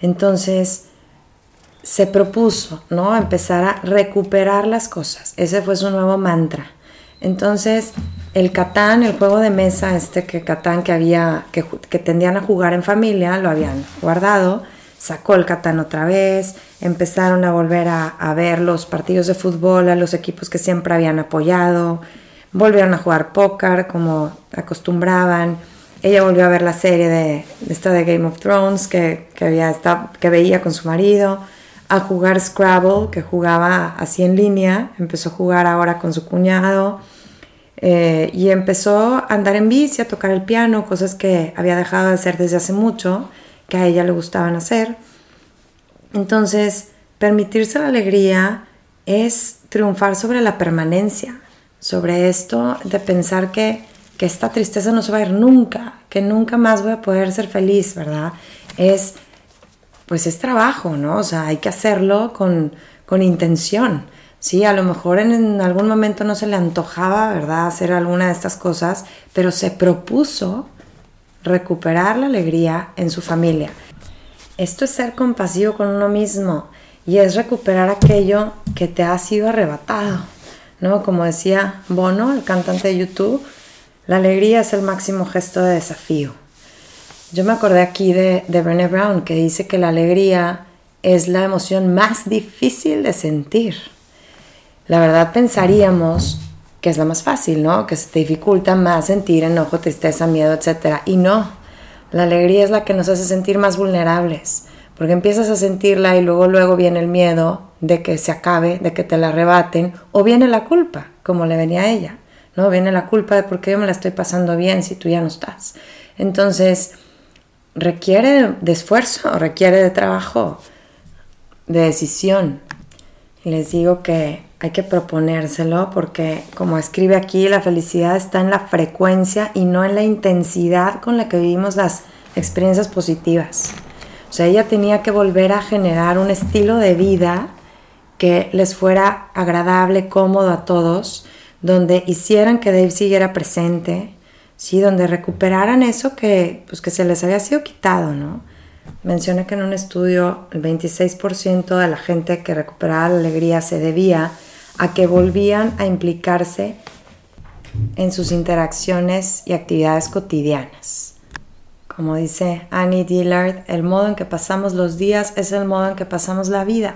Entonces se propuso, ¿no? Empezar a recuperar las cosas. Ese fue su nuevo mantra. Entonces, el Catán, el juego de mesa, este que Catán que había, que, tendían a jugar en familia, lo habían guardado, sacó el Catán otra vez, empezaron a volver a, a, ver los partidos de fútbol, a los equipos que siempre habían apoyado, volvieron a jugar póker como acostumbraban, ella volvió a ver la serie de, esta de Game of Thrones que, que veía con su marido, a jugar Scrabble, que jugaba así en línea, empezó a jugar ahora con su cuñado, eh, y empezó a andar en bici, a tocar el piano, cosas que había dejado de hacer desde hace mucho, que a ella le gustaban hacer. Entonces, permitirse la alegría es triunfar sobre la permanencia, sobre esto de pensar que que esta tristeza no se va a ir nunca, que nunca más voy a poder ser feliz, ¿verdad? Es, pues es trabajo, ¿no? O sea, hay que hacerlo con, con intención. Sí, a lo mejor en, algún momento no se le antojaba, ¿verdad?, hacer alguna de estas cosas, pero se propuso recuperar la alegría en su familia. Esto es ser compasivo con uno mismo y es recuperar aquello que te ha sido arrebatado, ¿no? Como decía Bono, el cantante de YouTube, la alegría es el máximo gesto de desafío. Yo me acordé aquí de, de Brené Brown que dice que la alegría es la emoción más difícil de sentir. La verdad pensaríamos que es la más fácil, ¿no? Que se te dificulta más sentir enojo, tristeza, miedo, etc. Y no, la alegría es la que nos hace sentir más vulnerables, porque empiezas a sentirla y luego luego viene el miedo de que se acabe, de que te la arrebaten, o viene la culpa, como le venía a ella. ¿no? Viene la culpa de por qué yo me la estoy pasando bien si tú ya no estás. Entonces, requiere de esfuerzo, requiere de trabajo, de decisión. Les digo que hay que proponérselo porque como escribe aquí, la felicidad está en la frecuencia y no en la intensidad con la que vivimos las experiencias positivas. O sea, ella tenía que volver a generar un estilo de vida que les fuera agradable, cómodo a todos, donde hicieran que Dave siguiera presente, ¿sí? donde recuperaran eso que, pues, que se les había sido quitado, ¿no? Menciona que en un estudio el 26% de la gente que recuperaba la alegría se debía a que volvían a implicarse en sus interacciones y actividades cotidianas. Como dice Annie Dillard, el modo en que pasamos los días es el modo en que pasamos la vida.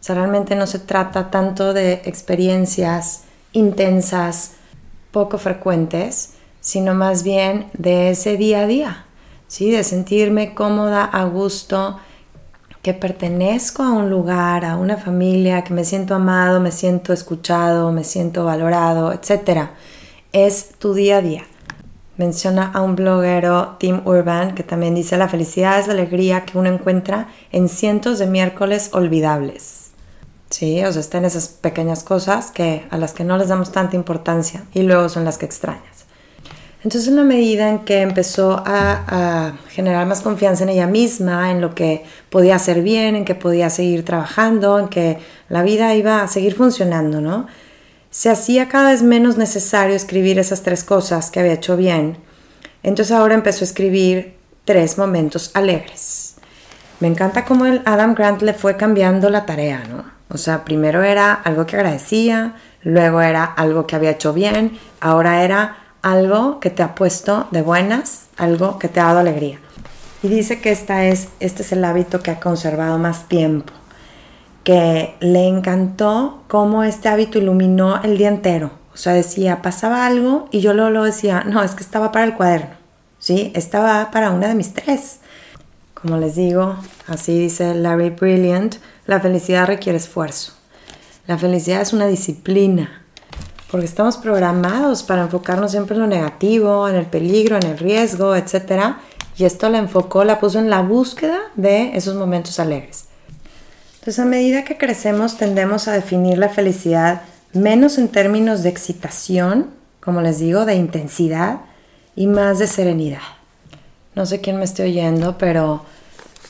O sea, realmente no se trata tanto de experiencias intensas, poco frecuentes, sino más bien de ese día a día, ¿sí? de sentirme cómoda, a gusto, que pertenezco a un lugar, a una familia, que me siento amado, me siento escuchado, me siento valorado, etc. Es tu día a día. Menciona a un bloguero, Tim Urban, que también dice, la felicidad es la alegría que uno encuentra en cientos de miércoles olvidables. Sí, o sea, están esas pequeñas cosas que, a las que no les damos tanta importancia y luego son las que extrañas. Entonces, en la medida en que empezó a, generar más confianza en ella misma, en lo que podía hacer bien, en que podía seguir trabajando, en que la vida iba a seguir funcionando, ¿no? Se hacía cada vez menos necesario escribir esas tres cosas que había hecho bien. Entonces ahora empezó a escribir tres momentos alegres. Me encanta cómo el Adam Grant le fue cambiando la tarea, ¿no? O sea, primero era algo que agradecía, luego era algo que había hecho bien, ahora era algo que te ha puesto de buenas, algo que te ha dado alegría. Y dice que esta es, este es el hábito que ha conservado más tiempo, que le encantó cómo este hábito iluminó el día entero. O sea, decía, pasaba algo y yo luego lo decía, no, es que estaba para el cuaderno, ¿sí? Estaba para una de mis tres. Como les digo, así dice Larry Brilliant, la felicidad requiere esfuerzo. La felicidad es una disciplina, porque estamos programados para enfocarnos siempre en lo negativo, en el peligro, en el riesgo, etc. Y esto la enfocó, la puso en la búsqueda de esos momentos alegres. Entonces, a medida que crecemos, tendemos a definir la felicidad menos en términos de excitación, como les digo, de intensidad, y más de serenidad. No sé quién me esté oyendo, pero,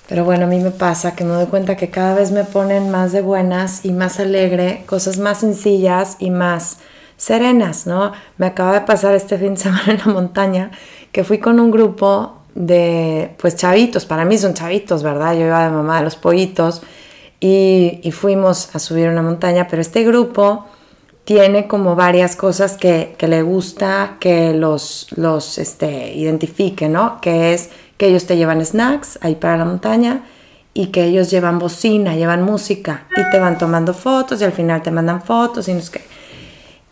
pero bueno, a mí me pasa que me doy cuenta que cada vez me ponen más de buenas y más alegre, cosas más sencillas y más serenas, ¿no? Me acaba de pasar este fin de semana en la montaña que fui con un grupo de, pues, chavitos, para mí son chavitos, ¿verdad? Yo iba de mamá de los pollitos y, fuimos a subir una montaña, pero este grupo tiene como varias cosas que, le gusta que los, los este, identifique, ¿no? Que es que ellos te llevan snacks ahí para la montaña y que ellos llevan bocina, llevan música y te van tomando fotos y al final te mandan fotos y no sé qué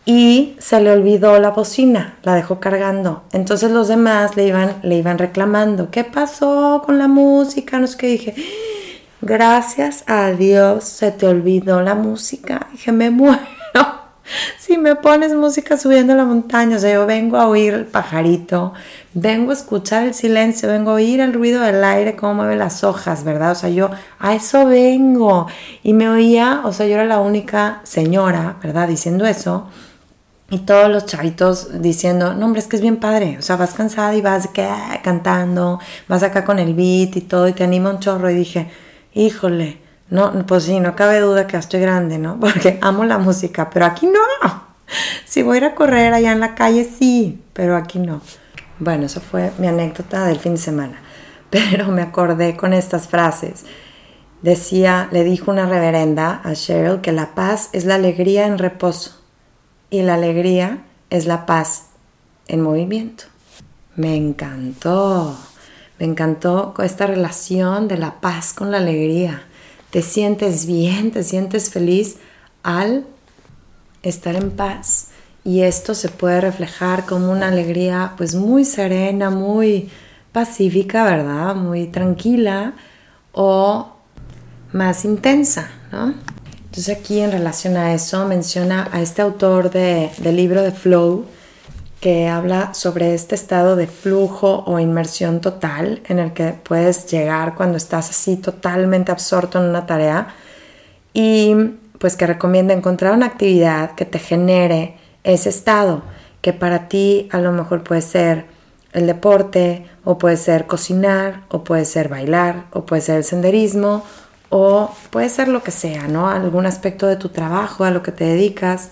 y se le olvidó la bocina, la dejó cargando. Entonces los demás le iban, le iban reclamando, ¿qué pasó con la música? No sé qué dije, gracias a Dios se te olvidó la música. Dije, me muero. Si me pones música subiendo la montaña, o sea, yo vengo a oír el pajarito, vengo a escuchar el silencio, vengo a oír el ruido del aire, cómo mueve las hojas, ¿verdad? O sea, yo a eso vengo. Y me oía, o sea, yo era la única señora, ¿verdad? Diciendo eso. Y todos los chavitos diciendo, no hombre, es que es bien padre, o sea, vas cansada y vas cantando, vas acá con el beat y todo y te anima un chorro y dije, híjole, no, pues sí, no cabe duda que estoy grande, ¿no? Porque amo la música, pero aquí no. Si voy a ir a correr allá en la calle, sí, pero aquí no. Bueno, eso fue mi anécdota del fin de semana, pero me acordé con estas frases. Decía, le dijo una reverenda a Cheryl que la paz es la alegría en reposo y la alegría es la paz en movimiento. Me encantó, me encantó esta relación de la paz con la alegría. Te sientes bien, te sientes feliz al estar en paz. Y esto se puede reflejar como una alegría pues muy serena, muy pacífica, ¿verdad? Muy tranquila o más intensa, ¿no? Entonces aquí en relación a eso menciona a este autor del libro de Flow que habla sobre este estado de flujo o inmersión total en el que puedes llegar cuando estás así totalmente absorto en una tarea y pues que recomienda encontrar una actividad que te genere ese estado, que para ti a lo mejor puede ser el deporte, o puede ser cocinar, o puede ser bailar, o puede ser el senderismo, o puede ser lo que sea, ¿no? Algún aspecto de tu trabajo, a lo que te dedicas,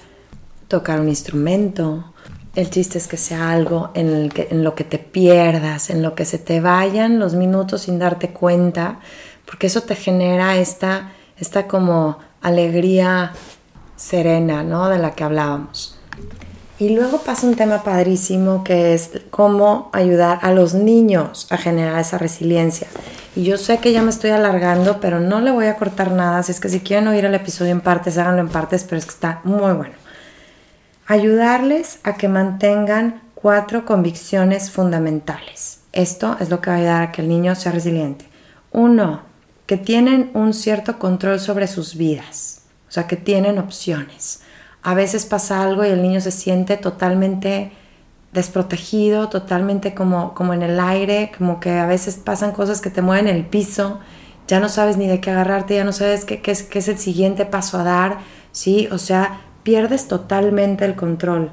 tocar un instrumento. El chiste es que sea algo en, lo que te pierdas, en lo que se te vayan los minutos sin darte cuenta, porque eso te genera esta, esta como alegría serena, ¿no? De la que hablábamos. Y luego pasa un tema padrísimo que es cómo ayudar a los niños a generar esa resiliencia. Y yo sé que ya me estoy alargando, pero no le voy a cortar nada. Así es que si quieren oír el episodio en partes, háganlo en partes, pero es que está muy bueno. Ayudarles a que mantengan cuatro convicciones fundamentales. Esto es lo que va a ayudar a que el niño sea resiliente. Uno, que tienen un cierto control sobre sus vidas, o sea, que tienen opciones a veces pasa algo y el niño se siente totalmente desprotegido, totalmente como, como en el aire, como que a veces pasan cosas que te mueven el piso, ya no sabes ni de qué agarrarte, ya no sabes qué, es, qué es el siguiente paso a dar, ¿sí? O sea, pierdes totalmente el control.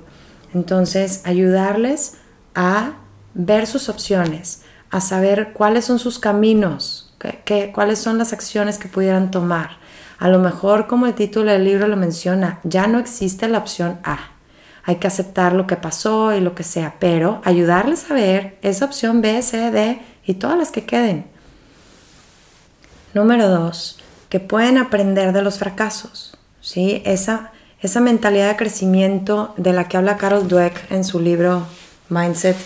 Entonces, ayudarles a ver sus opciones, a saber cuáles son sus caminos, qué, cuáles son las acciones que pudieran tomar. A lo mejor, como el título del libro lo menciona, ya no existe la opción A. Hay que aceptar lo que pasó y lo que sea, pero ayudarles a ver esa opción B, C, D y todas las que queden. Número dos, que pueden aprender de los fracasos. ¿sí? Esa, esa mentalidad de crecimiento de la que habla Carol Dweck en su libro Mindset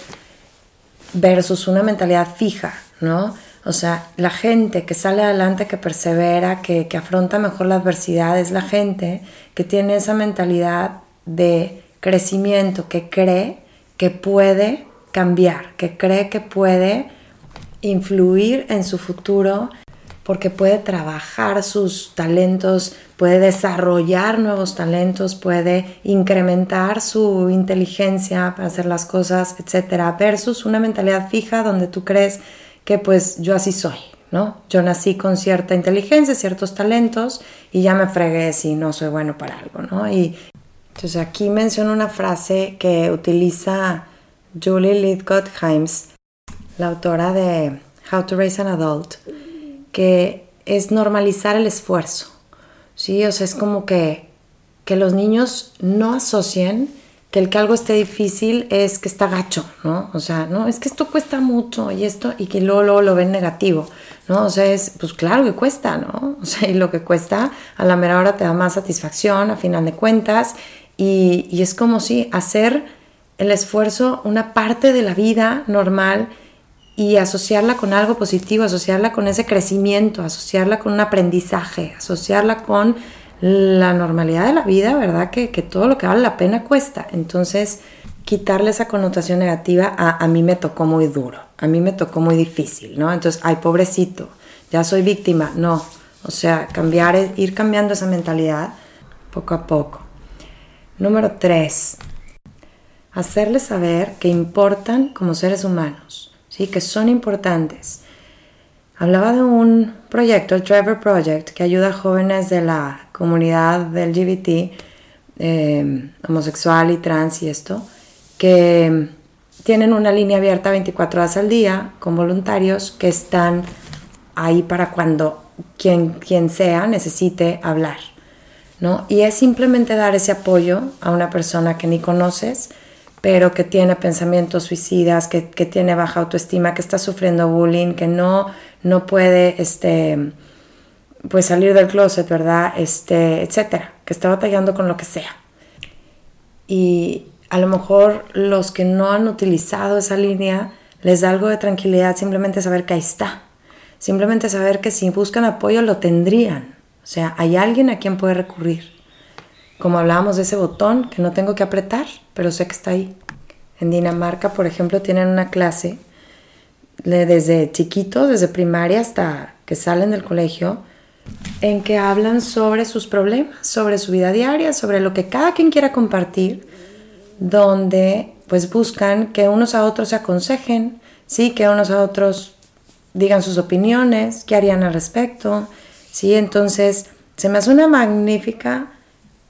versus una mentalidad fija, ¿no? O sea, la gente que sale adelante, que persevera, que, afronta mejor la adversidad, es la gente que tiene esa mentalidad de crecimiento, que cree que puede cambiar, que cree que puede influir en su futuro porque puede trabajar sus talentos, puede desarrollar nuevos talentos, puede incrementar su inteligencia para hacer las cosas, etcétera, versus una mentalidad fija donde tú crees que pues yo así soy, ¿no? Yo nací con cierta inteligencia, ciertos talentos y ya me fregué si no soy bueno para algo, ¿no? Y entonces aquí menciono una frase que utiliza Julie Lidgott Himes, la autora de How to Raise an Adult, que es normalizar el esfuerzo, ¿sí? O sea, es como que, que los niños no asocien que el que algo esté difícil es que está gacho, ¿no? O sea, no, es que esto cuesta mucho y esto, y que luego, lo ven negativo, ¿no? O sea, es, pues claro que cuesta, ¿no? O sea, y lo que cuesta a la mera hora te da más satisfacción a final de cuentas y, y es como si hacer el esfuerzo una parte de la vida normal y asociarla con algo positivo, asociarla con ese crecimiento, asociarla con un aprendizaje, asociarla con la normalidad de la vida, ¿verdad? Que, todo lo que vale la pena cuesta. Entonces, quitarle esa connotación negativa a a mí me tocó muy duro, a mí me tocó muy difícil, ¿no? Entonces, ay, pobrecito, ya soy víctima. No, o sea, cambiar, ir cambiando esa mentalidad poco a poco. Número tres, hacerles saber que importan como seres humanos, ¿sí? Que son importantes Hablaba de un proyecto, el Trevor Project, que ayuda a jóvenes de la comunidad LGBT, eh, homosexual y trans y esto, que tienen una línea abierta 24 horas al día con voluntarios que están ahí para cuando quien, quien sea necesite hablar. ¿no? Y es simplemente dar ese apoyo a una persona que ni conoces, pero que tiene pensamientos suicidas, que, que tiene baja autoestima, que está sufriendo bullying, que no no puede este, pues salir del closet, ¿verdad? Este, etcétera, que está batallando con lo que sea. Y a lo mejor los que no han utilizado esa línea les da algo de tranquilidad simplemente saber que ahí está. Simplemente saber que si buscan apoyo lo tendrían. O sea, hay alguien a quien puede recurrir. Como hablábamos de ese botón que no tengo que apretar, pero sé que está ahí. En Dinamarca, por ejemplo, tienen una clase desde chiquitos, desde primaria hasta que salen del colegio, en que hablan sobre sus problemas, sobre su vida diaria, sobre lo que cada quien quiera compartir, donde pues buscan que unos a otros se aconsejen, sí, que unos a otros digan sus opiniones, qué harían al respecto, sí, entonces se me hace una magnífica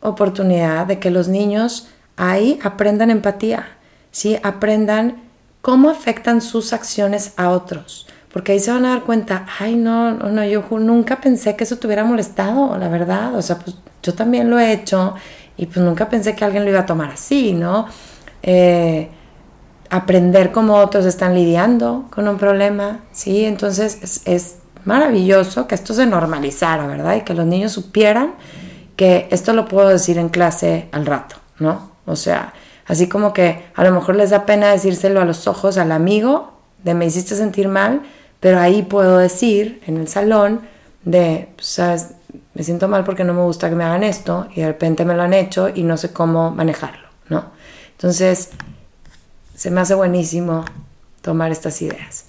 oportunidad de que los niños ahí aprendan empatía, ¿sí? aprendan cómo afectan sus acciones a otros. Porque ahí se van a dar cuenta, ay, no, no, yo nunca pensé que eso te hubiera molestado, la verdad. O sea, pues yo también lo he hecho y pues nunca pensé que alguien lo iba a tomar así, ¿no? Eh, aprender cómo otros están lidiando con un problema, ¿sí? Entonces es, es maravilloso que esto se normalizara, ¿verdad? Y que los niños supieran que esto lo puedo decir en clase al rato, ¿no? O sea, así como que a lo mejor les da pena decírselo a los ojos al amigo de me hiciste sentir mal, pero ahí puedo decir en el salón de, pues, sabes, me siento mal porque no me gusta que me hagan esto y de repente me lo han hecho y no sé cómo manejarlo, ¿no? Entonces, se me hace buenísimo tomar estas ideas.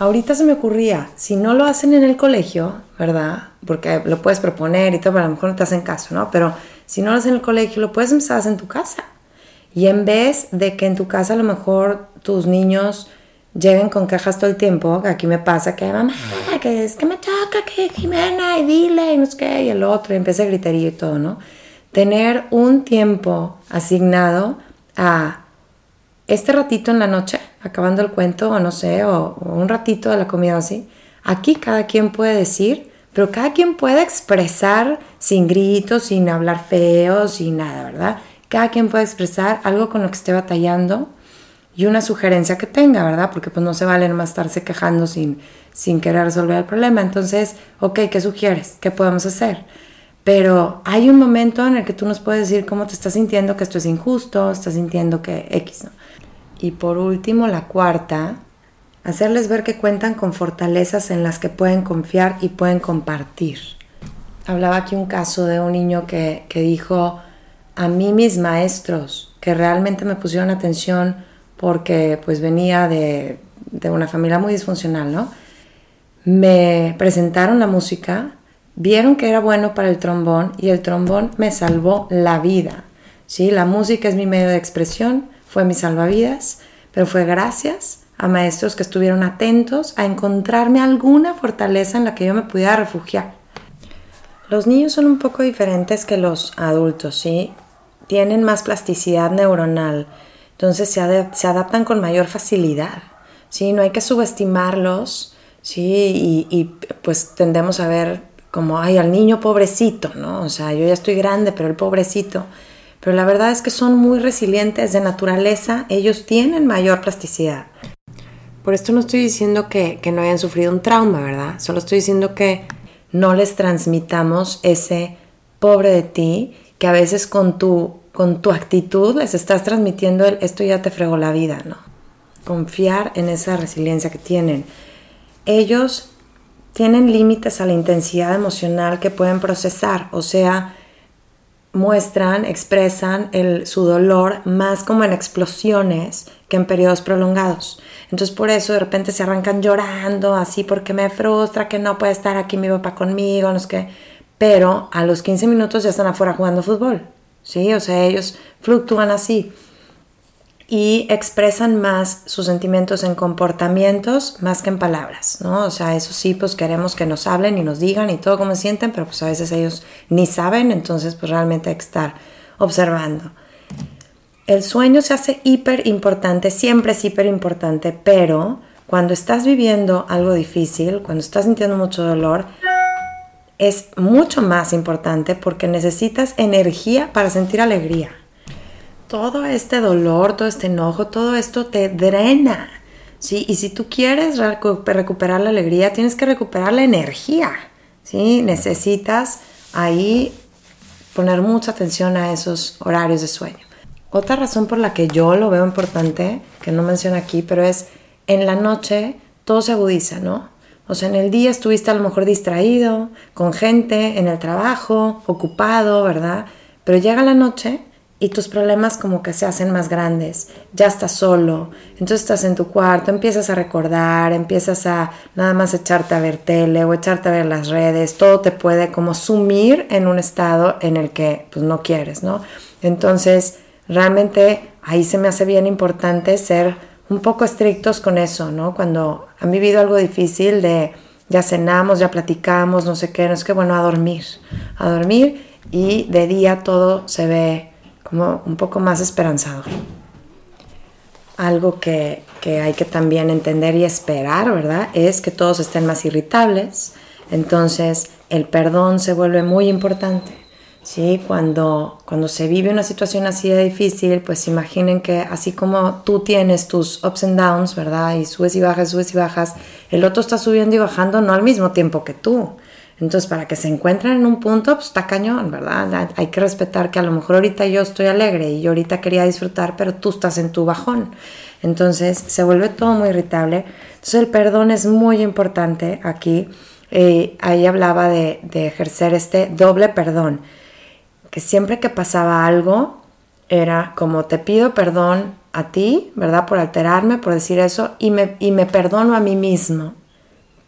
Ahorita se me ocurría, si no lo hacen en el colegio, ¿verdad? Porque lo puedes proponer y todo, pero a lo mejor no te hacen caso, ¿no? Pero si no lo hacen en el colegio, lo puedes empezar a hacer en tu casa. Y en vez de que en tu casa a lo mejor tus niños lleguen con quejas todo el tiempo, que aquí me pasa que mamá, que es que me choca, que Jimena, y dile, y no sé qué, y el otro, y empieza a gritería y todo, ¿no? Tener un tiempo asignado a este ratito en la noche, acabando el cuento, o no sé, o, un ratito de la comida así, aquí cada quien puede decir, pero cada quien puede expresar sin gritos, sin hablar feo, sin nada, ¿verdad? Cada quien puede expresar algo con lo que esté batallando y una sugerencia que tenga, ¿verdad? Porque pues no se vale más estarse quejando sin, sin querer resolver el problema. Entonces, ok, ¿qué sugieres? ¿Qué podemos hacer? Pero hay un momento en el que tú nos puedes decir cómo te estás sintiendo, que esto es injusto, estás sintiendo que X, ¿no? Y por último, la cuarta, hacerles ver que cuentan con fortalezas en las que pueden confiar y pueden compartir. Hablaba aquí un caso de un niño que, dijo, a mí mis maestros, que realmente me pusieron atención porque pues venía de, de una familia muy disfuncional, ¿no? Me presentaron la música, vieron que era bueno para el trombón y el trombón me salvó la vida. ¿sí? La música es mi medio de expresión, fue mi salvavidas, pero fue gracias a maestros que estuvieron atentos a encontrarme alguna fortaleza en la que yo me pudiera refugiar. Los niños son un poco diferentes que los adultos, ¿sí? Tienen más plasticidad neuronal, entonces se, adaptan con mayor facilidad, ¿sí? No hay que subestimarlos, ¿sí? Y, y, pues tendemos a ver como, ay, al niño pobrecito, ¿no? O sea, yo ya estoy grande, pero el pobrecito pero la verdad es que son muy resilientes de naturaleza, ellos tienen mayor plasticidad. Por esto no estoy diciendo que, no hayan sufrido un trauma, ¿verdad? Solo estoy diciendo que no les transmitamos ese pobre de ti, que a veces con tu, con tu actitud les estás transmitiendo el esto ya te fregó la vida, ¿no? Confiar en esa resiliencia que tienen. Ellos tienen límites a la intensidad emocional que pueden procesar, o sea, muestran, expresan el, su dolor más como en explosiones que en periodos prolongados. Entonces por eso de repente se arrancan llorando, así porque me frustra que no puede estar aquí mi papá conmigo, no sé qué. Pero a los 15 minutos ya están afuera jugando fútbol, ¿sí? O sea, ellos fluctúan así y expresan más sus sentimientos en comportamientos más que en palabras, ¿no? O sea, eso sí, pues queremos que nos hablen y nos digan y todo como sienten, pero pues a veces ellos ni saben, entonces pues realmente hay que estar observando. El sueño se hace hiper importante, siempre es hiper importante, pero cuando estás viviendo algo difícil, cuando estás sintiendo mucho dolor, es mucho más importante porque necesitas energía para sentir alegría todo este dolor, todo este enojo, todo esto te drena. ¿sí? Y si tú quieres recuperar la alegría, tienes que recuperar la energía. ¿sí? Necesitas ahí poner mucha atención a esos horarios de sueño. Otra razón por la que yo lo veo importante, que no menciono aquí, pero es en la noche todo se agudiza, ¿no? O sea, en el día estuviste a lo mejor distraído, con gente, en el trabajo, ocupado, ¿verdad? Pero llega la noche y tus problemas como que se hacen más grandes, ya estás solo, entonces estás en tu cuarto, empiezas a recordar, empiezas a nada más echarte a ver tele o echarte a ver las redes, todo te puede como sumir en un estado en el que pues no quieres, ¿no? Entonces, realmente ahí se me hace bien importante ser un poco estrictos con eso, ¿no? Cuando han vivido algo difícil de ya cenamos, ya platicamos, no sé qué, no es que bueno, a dormir, a dormir y de día todo se ve un poco más esperanzador. Algo que, que hay que también entender y esperar, ¿verdad? Es que todos estén más irritables, entonces el perdón se vuelve muy importante. ¿sí? Cuando, cuando se vive una situación así de difícil, pues imaginen que así como tú tienes tus ups and downs, ¿verdad? Y subes y bajas, subes y bajas, el otro está subiendo y bajando no al mismo tiempo que tú. Entonces, para que se encuentren en un punto, pues está cañón, ¿verdad? Hay que respetar que a lo mejor ahorita yo estoy alegre y yo ahorita quería disfrutar, pero tú estás en tu bajón. Entonces, se vuelve todo muy irritable. Entonces, el perdón es muy importante aquí. Eh, ahí hablaba de, de ejercer este doble perdón que siempre que pasaba algo era como te pido perdón a ti, ¿verdad? Por alterarme, por decir eso, y me, y me perdono a mí mismo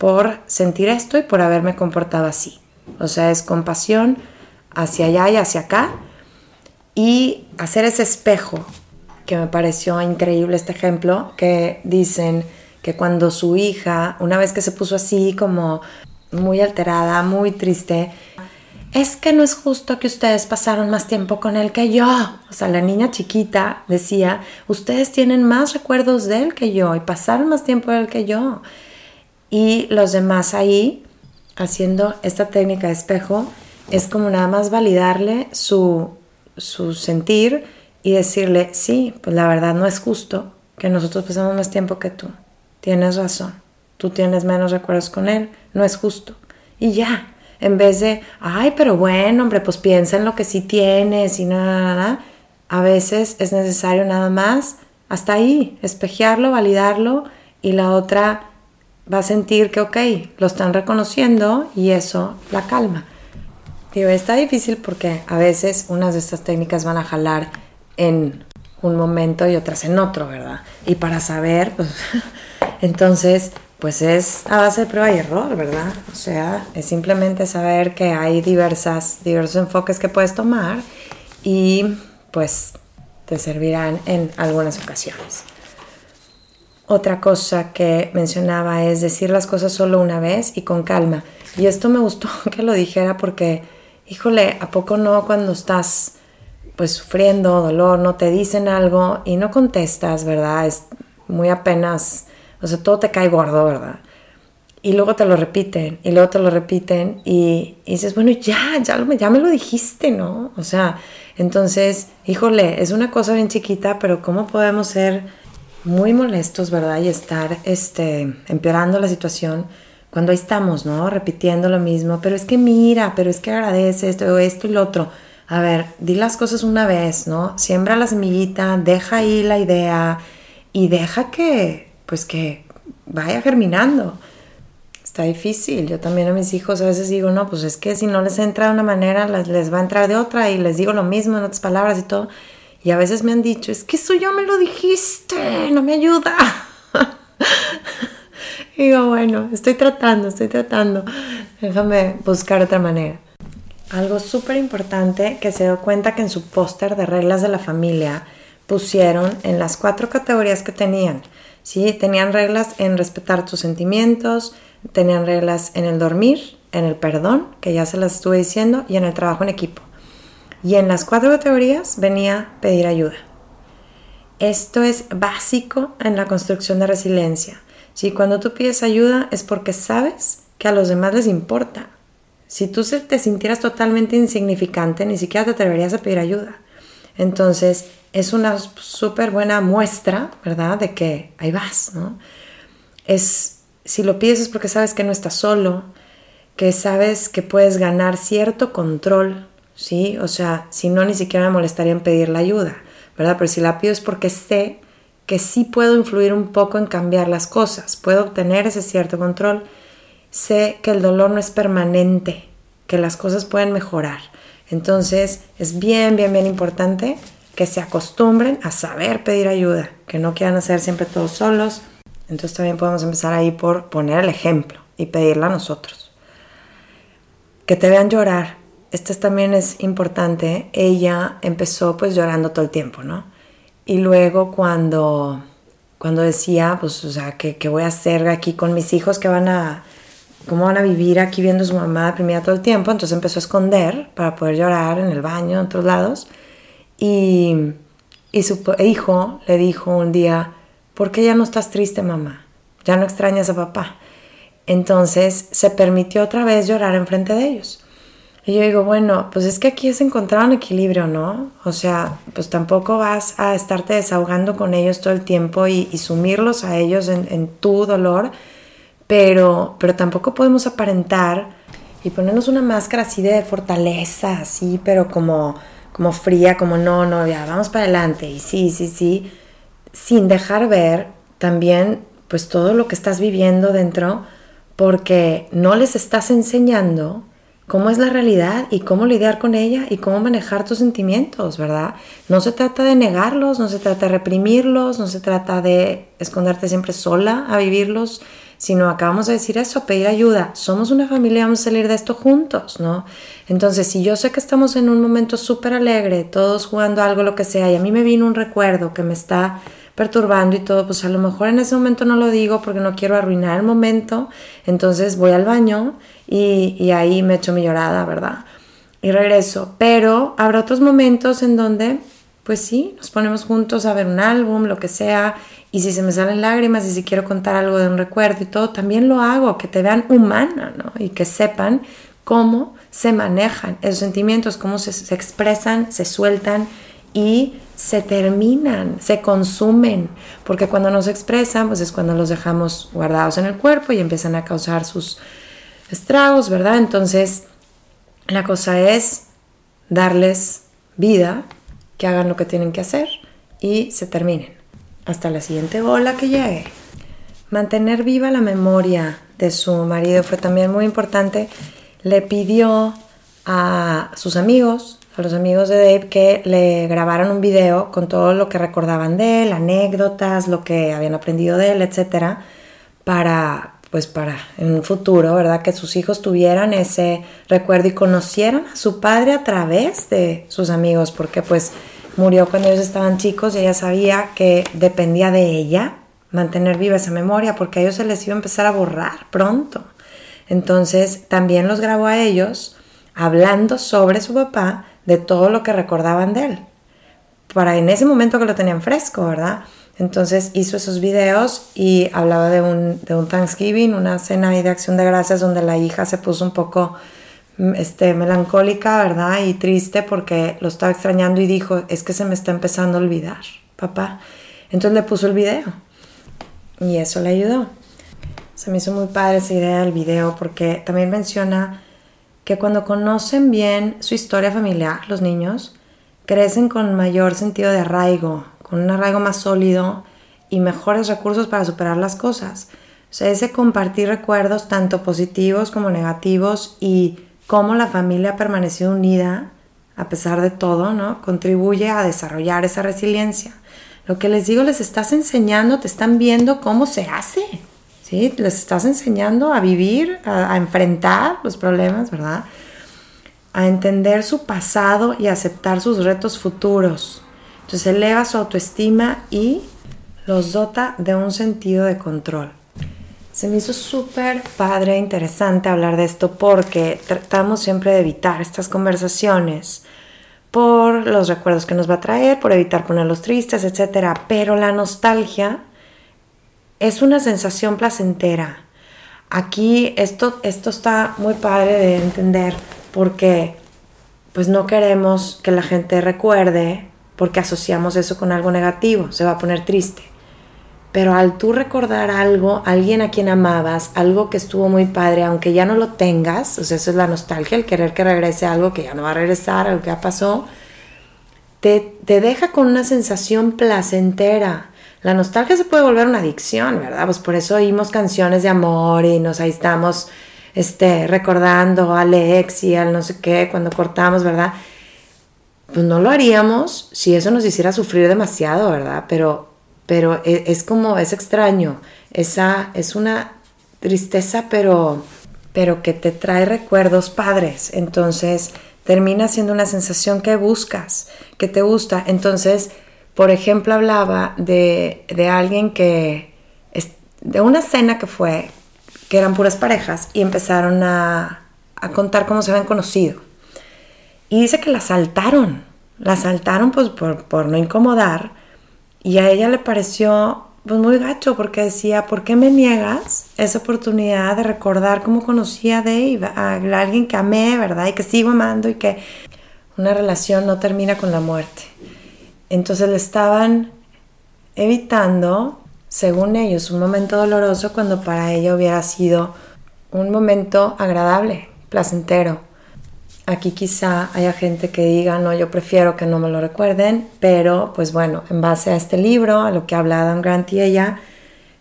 por sentir esto y por haberme comportado así. O sea, es compasión hacia allá y hacia acá y hacer ese espejo, que me pareció increíble este ejemplo, que dicen que cuando su hija, una vez que se puso así como muy alterada, muy triste, es que no es justo que ustedes pasaron más tiempo con él que yo. O sea, la niña chiquita decía, ustedes tienen más recuerdos de él que yo y pasaron más tiempo de él que yo. Y los demás ahí, haciendo esta técnica de espejo, es como nada más validarle su, su sentir y decirle, sí, pues la verdad no es justo que nosotros pasamos más tiempo que tú. Tienes razón. Tú tienes menos recuerdos con él. No es justo. Y ya, en vez de, ay, pero bueno, hombre, pues piensa en lo que sí tienes y nada, nada, a veces es necesario nada más hasta ahí, espejearlo, validarlo y la otra va a sentir que, ok, lo están reconociendo y eso la calma. Digo, está difícil porque a veces unas de estas técnicas van a jalar en un momento y otras en otro, ¿verdad? Y para saber, pues, entonces pues es a base de prueba y error, ¿verdad? O sea, es simplemente saber que hay diversas, diversos enfoques que puedes tomar y pues te servirán en algunas ocasiones. Otra cosa que mencionaba es decir las cosas solo una vez y con calma. Y esto me gustó que lo dijera porque, híjole, ¿a poco no cuando estás pues sufriendo dolor, no te dicen algo y no contestas, ¿verdad? Es muy apenas o sea, todo te cae gordo, ¿verdad? Y luego te lo repiten, y luego te lo repiten, y, dices, bueno, ya, ya, lo, ya me lo dijiste, ¿no? O sea, entonces, híjole, es una cosa bien chiquita, pero ¿cómo podemos ser muy molestos, ¿verdad? Y estar este, empeorando la situación cuando ahí estamos, ¿no? Repitiendo lo mismo, pero es que mira, pero es que agradece esto, esto y lo otro. A ver, di las cosas una vez, ¿no? Siembra la semillita, deja ahí la idea y deja que, pues que vaya germinando. Está difícil. Yo también a mis hijos a veces digo, no, pues es que si no les entra de una manera, les, va a entrar de otra y les digo lo mismo en otras palabras y todo. Y a veces me han dicho, es que eso ya me lo dijiste, no me ayuda. y digo, bueno, estoy tratando, estoy tratando. Déjame buscar otra manera. Algo súper importante que se dio cuenta que en su póster de reglas de la familia pusieron en las cuatro categorías que tenían ¿sí? Tenían reglas en respetar tus sentimientos, tenían reglas en el dormir, en el perdón, que ya se las estuve diciendo, y en el trabajo en equipo. Y en las cuatro categorías venía pedir ayuda. Esto es básico en la construcción de resiliencia. Si cuando tú pides ayuda es porque sabes que a los demás les importa. Si tú te sintieras totalmente insignificante, ni siquiera te atreverías a pedir ayuda. Entonces, es una súper buena muestra, ¿verdad? De que ahí vas, ¿no? Es, si lo pides es porque sabes que no estás solo, que sabes que puedes ganar cierto control, ¿sí? O sea, si no, ni siquiera me molestaría en pedir la ayuda, ¿verdad? Pero si la pido es porque sé que sí puedo influir un poco en cambiar las cosas, puedo obtener ese cierto control, sé que el dolor no es permanente, que las cosas pueden mejorar. Entonces, es bien, bien, bien importante que se acostumbren a saber pedir ayuda, que no quieran hacer siempre todos solos. Entonces también podemos empezar ahí por poner el ejemplo y pedirla a nosotros. Que te vean llorar. Esto también es importante. Ella empezó pues llorando todo el tiempo, ¿no? Y luego cuando, cuando decía, pues, o sea, ¿qué, ¿qué voy a hacer aquí con mis hijos que van a ¿cómo van a vivir aquí viendo a su mamá deprimida todo el tiempo? Entonces empezó a esconder para poder llorar en el baño, en otros lados. Y, y su hijo le dijo un día, ¿por qué ya no estás triste, mamá? Ya no extrañas a papá. Entonces se permitió otra vez llorar enfrente de ellos. Y yo digo, bueno, pues es que aquí es encontrar un equilibrio, ¿no? O sea, pues tampoco vas a estarte desahogando con ellos todo el tiempo y, sumirlos a ellos en, en, tu dolor, pero, pero tampoco podemos aparentar y ponernos una máscara así de fortaleza, así, pero como, como fría, como no, no, ya, vamos para adelante, y sí, sí, sí, sin dejar ver también, pues todo lo que estás viviendo dentro, porque no les estás enseñando cómo es la realidad y cómo lidiar con ella y cómo manejar tus sentimientos, ¿verdad? No se trata de negarlos, no se trata de reprimirlos, no se trata de esconderte siempre sola a vivirlos, sino acabamos de decir eso, pedir ayuda. Somos una familia, vamos a salir de esto juntos, ¿no? Entonces, si yo sé que estamos en un momento súper alegre, todos jugando algo, lo que sea, y a mí me vino un recuerdo que me está perturbando y todo, pues a lo mejor en ese momento no lo digo porque no quiero arruinar el momento, entonces voy al baño y, ahí me echo mi llorada, ¿verdad? Y regreso, pero habrá otros momentos en donde, pues sí, nos ponemos juntos a ver un álbum, lo que sea, y si se me salen lágrimas y si quiero contar algo de un recuerdo y todo, también lo hago, que te vean humana, ¿no? Y que sepan cómo se manejan esos sentimientos, cómo se, se expresan, se sueltan y se terminan, se consumen, porque cuando nos expresan, pues es cuando los dejamos guardados en el cuerpo y empiezan a causar sus estragos, ¿verdad? Entonces, la cosa es darles vida, que hagan lo que tienen que hacer y se terminen. Hasta la siguiente ola que llegue. Mantener viva la memoria de su marido fue también muy importante. Le pidió a sus amigos, a los amigos de Dave que le grabaran un video con todo lo que recordaban de él, anécdotas, lo que habían aprendido de él, etcétera, para pues para en un futuro, ¿verdad? Que sus hijos tuvieran ese recuerdo y conocieran a su padre a través de sus amigos, porque pues murió cuando ellos estaban chicos y ella sabía que dependía de ella mantener viva esa memoria, porque a ellos se les iba a empezar a borrar pronto. Entonces también los grabó a ellos hablando sobre su papá de todo lo que recordaban de él, para en ese momento que lo tenían fresco, ¿verdad? Entonces hizo esos videos y hablaba de un, de un Thanksgiving, una cena de acción de gracias donde la hija se puso un poco mm, este, melancólica, ¿verdad? Y triste porque lo estaba extrañando y dijo, es que se me está empezando a olvidar, papá. Entonces le puso el video y eso le ayudó. Se me hizo muy padre esa idea del video porque también menciona que cuando conocen bien su historia familiar, los niños, crecen con mayor sentido de arraigo, con un arraigo más sólido y mejores recursos para superar las cosas. O sea, ese compartir recuerdos tanto positivos como negativos y cómo la familia ha permanecido unida a pesar de todo, ¿no? Contribuye a desarrollar esa resiliencia. Lo que les digo, les estás enseñando, te están viendo cómo se hace. ¿Sí? Les estás enseñando a vivir, a, enfrentar los problemas, ¿verdad? A entender su pasado y aceptar sus retos futuros. Entonces eleva su autoestima y los dota de un sentido de control. Se me hizo súper padre, interesante hablar de esto porque tratamos siempre de evitar estas conversaciones por los recuerdos que nos va a traer, por evitar ponerlos tristes, etc. Pero la nostalgia es una sensación placentera. Aquí esto, esto está muy padre de entender porque pues no queremos que la gente recuerde porque asociamos eso con algo negativo, se va a poner triste. Pero al tú recordar algo, alguien a quien amabas, algo que estuvo muy padre, aunque ya no lo tengas, o sea, eso es la nostalgia, el querer que regrese algo que ya no va a regresar, algo que ya pasó, te, te deja con una sensación placentera la nostalgia se puede volver una adicción, ¿verdad? Pues por eso oímos canciones de amor y nos ahí estamos este, recordando al ex y al no sé qué cuando cortamos, ¿verdad? Pues no lo haríamos si eso nos hiciera sufrir demasiado, ¿verdad? Pero, pero e, es, como, es extraño. Esa es una tristeza, pero, pero que te trae recuerdos padres. Entonces termina siendo una sensación que buscas, que te gusta. Entonces por ejemplo, hablaba de, alguien que, de una cena que fue, que eran puras parejas y empezaron a, a contar cómo se habían conocido. Y dice que la saltaron, la saltaron pues por, por no incomodar y a ella le pareció pues muy gacho porque decía, ¿por qué me niegas esa oportunidad de recordar cómo conocí a Dave, a alguien que amé, ¿verdad? Y que sigo amando y que una relación no termina con la muerte. Entonces le estaban evitando, según ellos, un momento doloroso cuando para ella hubiera sido un momento agradable, placentero. Aquí quizá haya gente que diga, no, yo prefiero que no me lo recuerden, pero pues bueno, en base a este libro, a lo que habla Adam Grant y ella,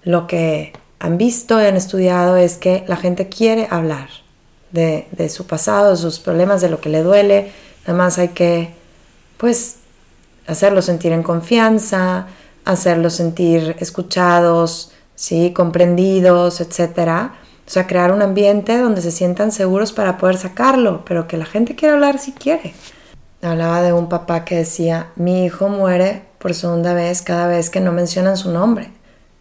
lo que han visto y han estudiado es que la gente quiere hablar de, su pasado, de sus problemas, de lo que le duele. Además hay que, pues, hacerlo sentir en confianza, hacerlos sentir escuchados, ¿sí? comprendidos, etc. O sea, crear un ambiente donde se sientan seguros para poder sacarlo, pero que la gente quiera hablar si quiere. Hablaba de un papá que decía, mi hijo muere por segunda vez cada vez que no mencionan su nombre,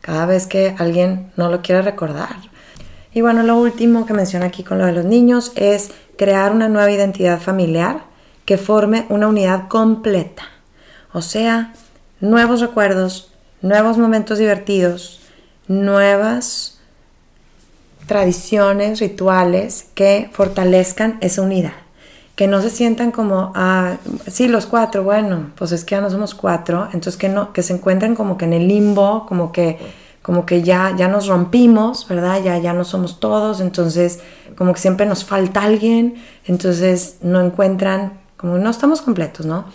cada vez que alguien no lo quiere recordar. Y bueno, lo último que menciona aquí con lo de los niños es crear una nueva identidad familiar que forme una unidad completa. O sea, nuevos recuerdos, nuevos momentos divertidos, nuevas tradiciones, rituales que fortalezcan esa unidad. Que no se sientan como, ah, sí, los cuatro, bueno, pues es que ya no somos cuatro, entonces que, no, que se encuentren como que en el limbo, como que, como que ya, ya nos rompimos, ¿verdad? Ya, ya no somos todos, entonces como que siempre nos falta alguien, entonces no encuentran, como no estamos completos, ¿no?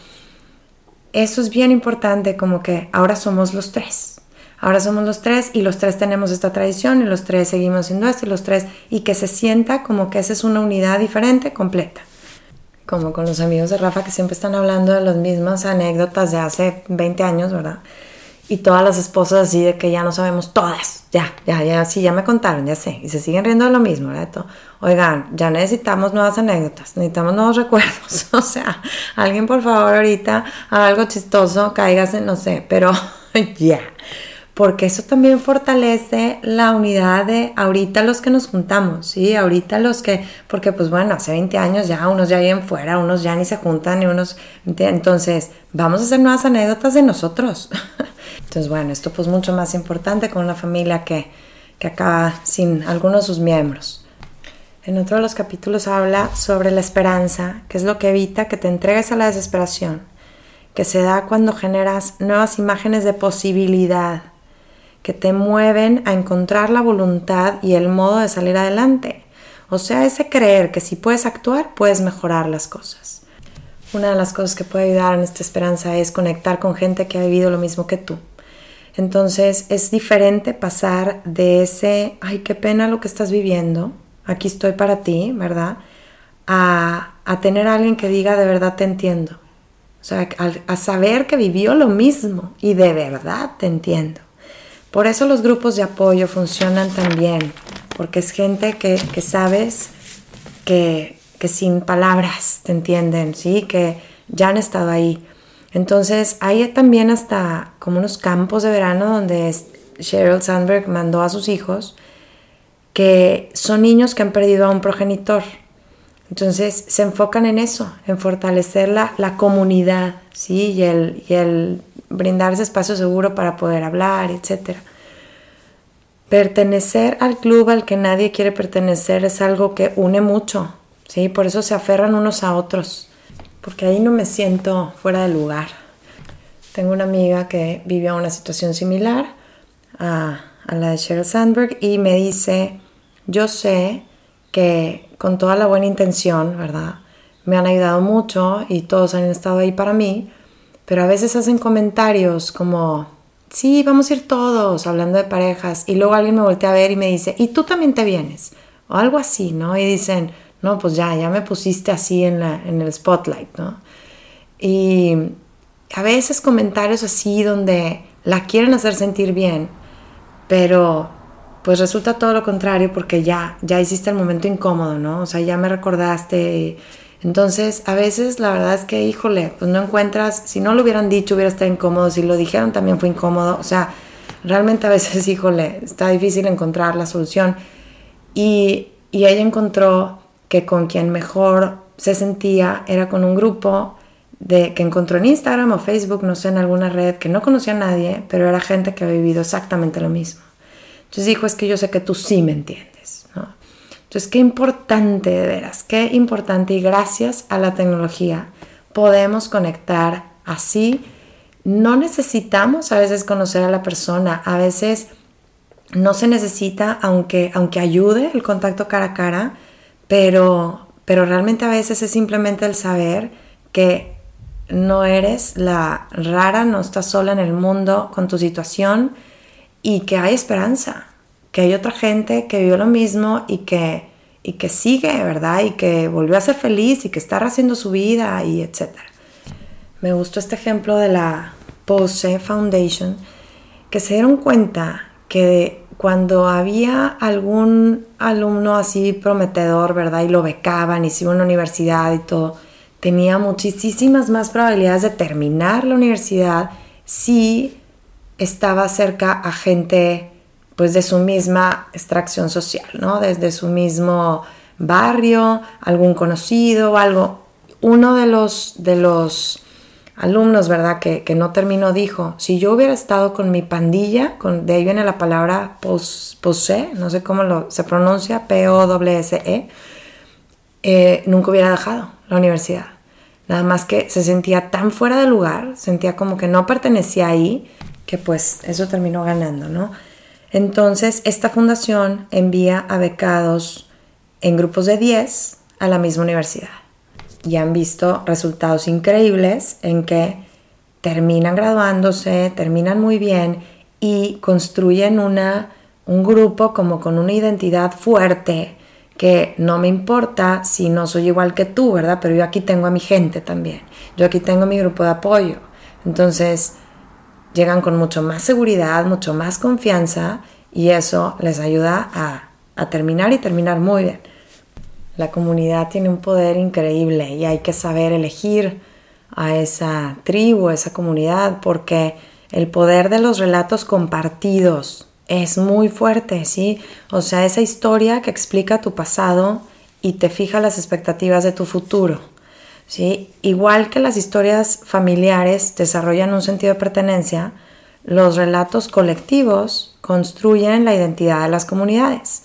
Eso es bien importante, como que ahora somos los tres. Ahora somos los tres y los tres tenemos esta tradición y los tres seguimos siendo esto y los tres y que se sienta como que esa es una unidad diferente, completa. Como con los amigos de Rafa que siempre están hablando de las mismas anécdotas de hace 20 años, ¿verdad? Y todas las esposas así de que ya no sabemos todas, ya, ya, ya, sí, ya me contaron, ya sé. Y se siguen riendo de lo mismo, ¿verdad? Oigan, ya necesitamos nuevas anécdotas, necesitamos nuevos recuerdos. o sea, alguien por favor ahorita haga algo chistoso, cáigase, no sé, pero ya. Porque eso también fortalece la unidad de ahorita los que nos juntamos, ¿sí? Ahorita los que, porque pues bueno, hace 20 años ya unos ya viven fuera, unos ya ni se juntan, ni unos... Entonces, vamos a hacer nuevas anécdotas de nosotros. Entonces, bueno, esto pues mucho más importante con una familia que, que acaba sin algunos de sus miembros. En otro de los capítulos habla sobre la esperanza, que es lo que evita que te entregues a la desesperación, que se da cuando generas nuevas imágenes de posibilidad, que te mueven a encontrar la voluntad y el modo de salir adelante. O sea, ese creer que si puedes actuar, puedes mejorar las cosas. Una de las cosas que puede ayudar en esta esperanza es conectar con gente que ha vivido lo mismo que tú entonces es diferente pasar de ese, ay, qué pena lo que estás viviendo, aquí estoy para ti, ¿verdad? A, tener a alguien que diga, de verdad te entiendo. O sea, a, saber que vivió lo mismo y de verdad te entiendo. Por eso los grupos de apoyo funcionan tan bien, porque es gente que, sabes que, que sin palabras te entienden, ¿sí? Que ya han estado ahí. Entonces hay también hasta como unos campos de verano donde Sheryl Sandberg mandó a sus hijos que son niños que han perdido a un progenitor. Entonces se enfocan en eso, en fortalecer la, la comunidad, ¿sí? Y el, y el brindarse espacio seguro para poder hablar, etc. Pertenecer al club al que nadie quiere pertenecer es algo que une mucho, ¿sí? Por eso se aferran unos a otros porque ahí no me siento fuera de lugar. Tengo una amiga que vivió una situación similar a, la de Sheryl Sandberg y me dice, yo sé que con toda la buena intención, ¿verdad? Me han ayudado mucho y todos han estado ahí para mí, pero a veces hacen comentarios como, sí, vamos a ir todos, hablando de parejas, y luego alguien me voltea a ver y me dice, y tú también te vienes, o algo así, ¿no? Y dicen, no, pues ya, ya me pusiste así en, la, en el spotlight, ¿no? Y a veces comentarios así donde la quieren hacer sentir bien, pero pues resulta todo lo contrario porque ya, ya hiciste el momento incómodo, ¿no? O sea, ya me recordaste. Entonces, a veces la verdad es que, híjole, pues no encuentras, si no lo hubieran dicho hubiera estado incómodo, si lo dijeron también fue incómodo, o sea, realmente a veces, híjole, está difícil encontrar la solución. Y, y ella encontró que con quien mejor se sentía era con un grupo de, que encontró en Instagram o Facebook, no sé, en alguna red, que no conocía a nadie, pero era gente que había vivido exactamente lo mismo. Entonces dijo, es que yo sé que tú sí me entiendes. Entonces, qué importante, de veras, qué importante y gracias a la tecnología podemos conectar así. No necesitamos a veces conocer a la persona, a veces no se necesita, aunque, aunque ayude el contacto cara a cara, pero, pero realmente a veces es simplemente el saber que no eres la rara, no estás sola en el mundo con tu situación y que hay esperanza, que hay otra gente que vivió lo mismo y que, y que sigue, ¿verdad? Y que volvió a ser feliz y que está haciendo su vida y etc. Me gustó este ejemplo de la Pose Foundation, que se dieron cuenta que cuando había algún alumno así prometedor, ¿verdad? Y lo becaban a una universidad y todo, tenía muchísimas más probabilidades de terminar la universidad si estaba cerca a gente pues de su misma extracción social, ¿no? Desde su mismo barrio, algún conocido o algo. Uno de los, de los alumnos, ¿verdad? Que, no terminó, dijo, si yo hubiera estado con mi pandilla, con, de ahí viene la palabra pose, no sé cómo lo, se pronuncia, P-O-S-E, eh, nunca hubiera dejado la universidad. Nada más que se sentía tan fuera de lugar, sentía como que no pertenecía ahí, que pues eso terminó ganando, ¿no? Entonces, esta fundación envía a becados en grupos de 10 a la misma universidad y han visto resultados increíbles en que terminan graduándose, terminan muy bien y construyen una, un grupo como con una identidad fuerte que no me importa si no soy igual que tú, ¿verdad? Pero yo aquí tengo a mi gente también, yo aquí tengo mi grupo de apoyo. Entonces llegan con mucho más seguridad, mucho más confianza y eso les ayuda a, a terminar y terminar muy bien. La comunidad tiene un poder increíble y hay que saber elegir a esa tribu, a esa comunidad, porque el poder de los relatos compartidos es muy fuerte, ¿sí? O sea, esa historia que explica tu pasado y te fija las expectativas de tu futuro, ¿sí? Igual que las historias familiares desarrollan un sentido de pertenencia, los relatos colectivos construyen la identidad de las comunidades.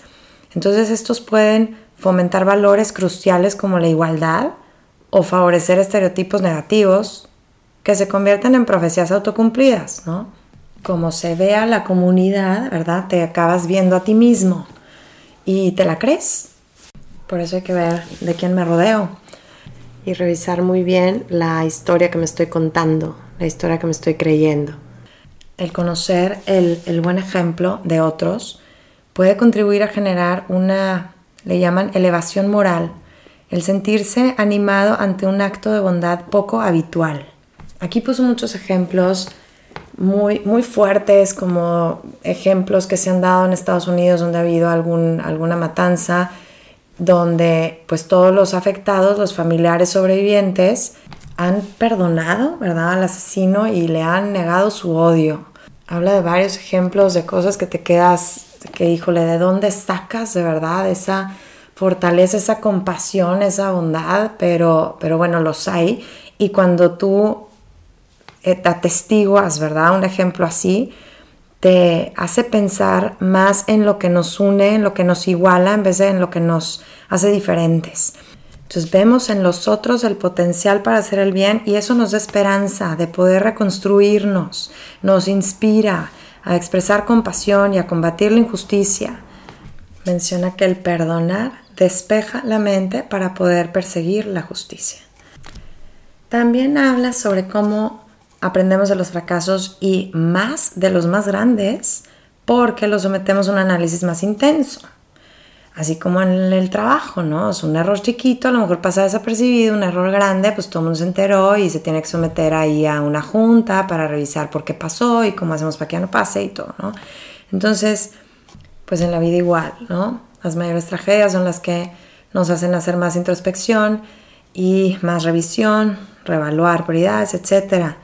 Entonces estos pueden fomentar valores cruciales como la igualdad o favorecer estereotipos negativos que se convierten en profecías autocumplidas, ¿no? Como se ve a la comunidad, ¿verdad? Te acabas viendo a ti mismo y te la crees. Por eso hay que ver de quién me rodeo y revisar muy bien la historia que me estoy contando, la historia que me estoy creyendo. El conocer el, el buen ejemplo de otros puede contribuir a generar una le llaman elevación moral, el sentirse animado ante un acto de bondad poco habitual. Aquí puso muchos ejemplos muy, muy fuertes, como ejemplos que se han dado en Estados Unidos donde ha habido algún, alguna matanza, donde pues todos los afectados, los familiares sobrevivientes, han perdonado, ¿verdad?, al asesino y le han negado su odio. Habla de varios ejemplos de cosas que te quedas que híjole, ¿de dónde sacas de verdad esa fortaleza, esa compasión, esa bondad? Pero, pero bueno, los hay. Y cuando tú eh, atestiguas, ¿verdad? Un ejemplo así, te hace pensar más en lo que nos une, en lo que nos iguala, en vez de en lo que nos hace diferentes. Entonces vemos en los otros el potencial para hacer el bien y eso nos da esperanza de poder reconstruirnos, nos inspira, a expresar compasión y a combatir la injusticia. Menciona que el perdonar despeja la mente para poder perseguir la justicia. También habla sobre cómo aprendemos de los fracasos y más de los más grandes porque los sometemos a un análisis más intenso. Así como en el trabajo, ¿no? Es un error chiquito, a lo mejor pasa desapercibido, un error grande, pues todo el mundo se enteró y se tiene que someter ahí a una junta para revisar por qué pasó y cómo hacemos para que ya no pase y todo, ¿no? Entonces, pues en la vida igual, ¿no? Las mayores tragedias son las que nos hacen hacer más introspección y más revisión, reevaluar prioridades, etc.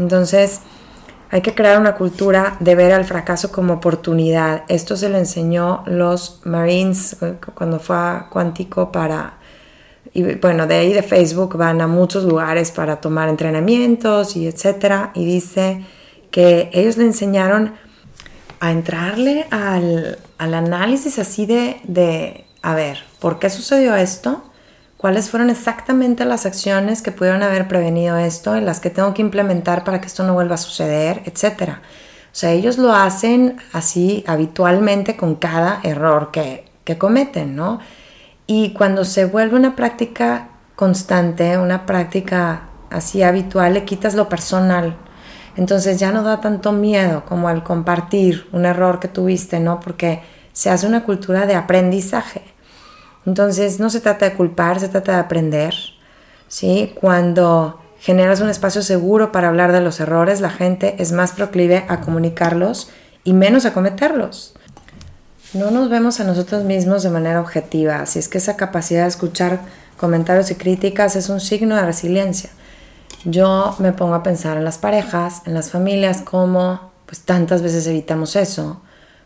Entonces, hay que crear una cultura de ver al fracaso como oportunidad. Esto se le enseñó los Marines eh, cuando fue a Cuántico para... Y bueno, de ahí de Facebook van a muchos lugares para tomar entrenamientos y etcétera. Y dice que ellos le enseñaron a entrarle al, análisis así de, de, a ver, ¿por qué sucedió esto? Cuáles fueron exactamente las acciones que pudieron haber prevenido esto y las que tengo que implementar para que esto no vuelva a suceder, etc. O sea, ellos lo hacen así habitualmente con cada error que, que cometen, ¿no? Y cuando se vuelve una práctica constante, una práctica así habitual, le quitas lo personal. Entonces ya no da tanto miedo como el compartir un error que tuviste, ¿no? Porque se hace una cultura de aprendizaje. Entonces no se trata de culpar, se trata de aprender. ¿sí? Cuando generas un espacio seguro para hablar de los errores, la gente es más proclive a comunicarlos y menos a cometerlos. No nos vemos a nosotros mismos de manera objetiva, así es que esa capacidad de escuchar comentarios y críticas es un signo de resiliencia. Yo me pongo a pensar en las parejas, en las familias, cómo pues tantas veces evitamos eso,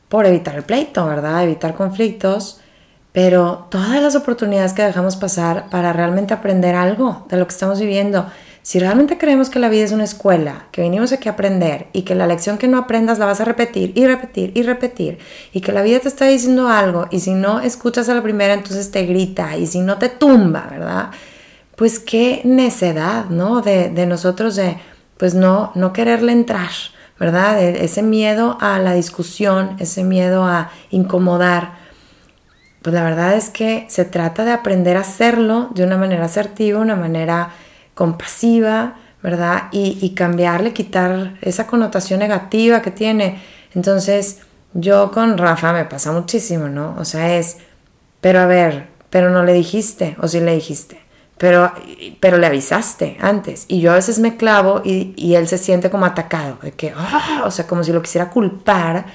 por evitar el pleito, ¿verdad? Evitar conflictos pero todas las oportunidades que dejamos pasar para realmente aprender algo de lo que estamos viviendo, si realmente creemos que la vida es una escuela, que venimos aquí a aprender y que la lección que no aprendas la vas a repetir y repetir y repetir y que la vida te está diciendo algo y si no escuchas a la primera entonces te grita y si no te tumba, ¿verdad? Pues qué necedad, ¿no? De, nosotros de, pues no, no quererle entrar, ¿verdad? ese miedo a la discusión, ese miedo a incomodar pues la verdad es que se trata de aprender a hacerlo de una manera asertiva, una manera compasiva, ¿verdad? Y, cambiarle, quitar esa connotación negativa que tiene. Entonces, yo con Rafa me pasa muchísimo, ¿no? O sea, es, pero a ver, pero no le dijiste, o sí le dijiste, pero, pero le avisaste antes. Y yo a veces me clavo y, y él se siente como atacado, de que, ah", o sea, como si lo quisiera culpar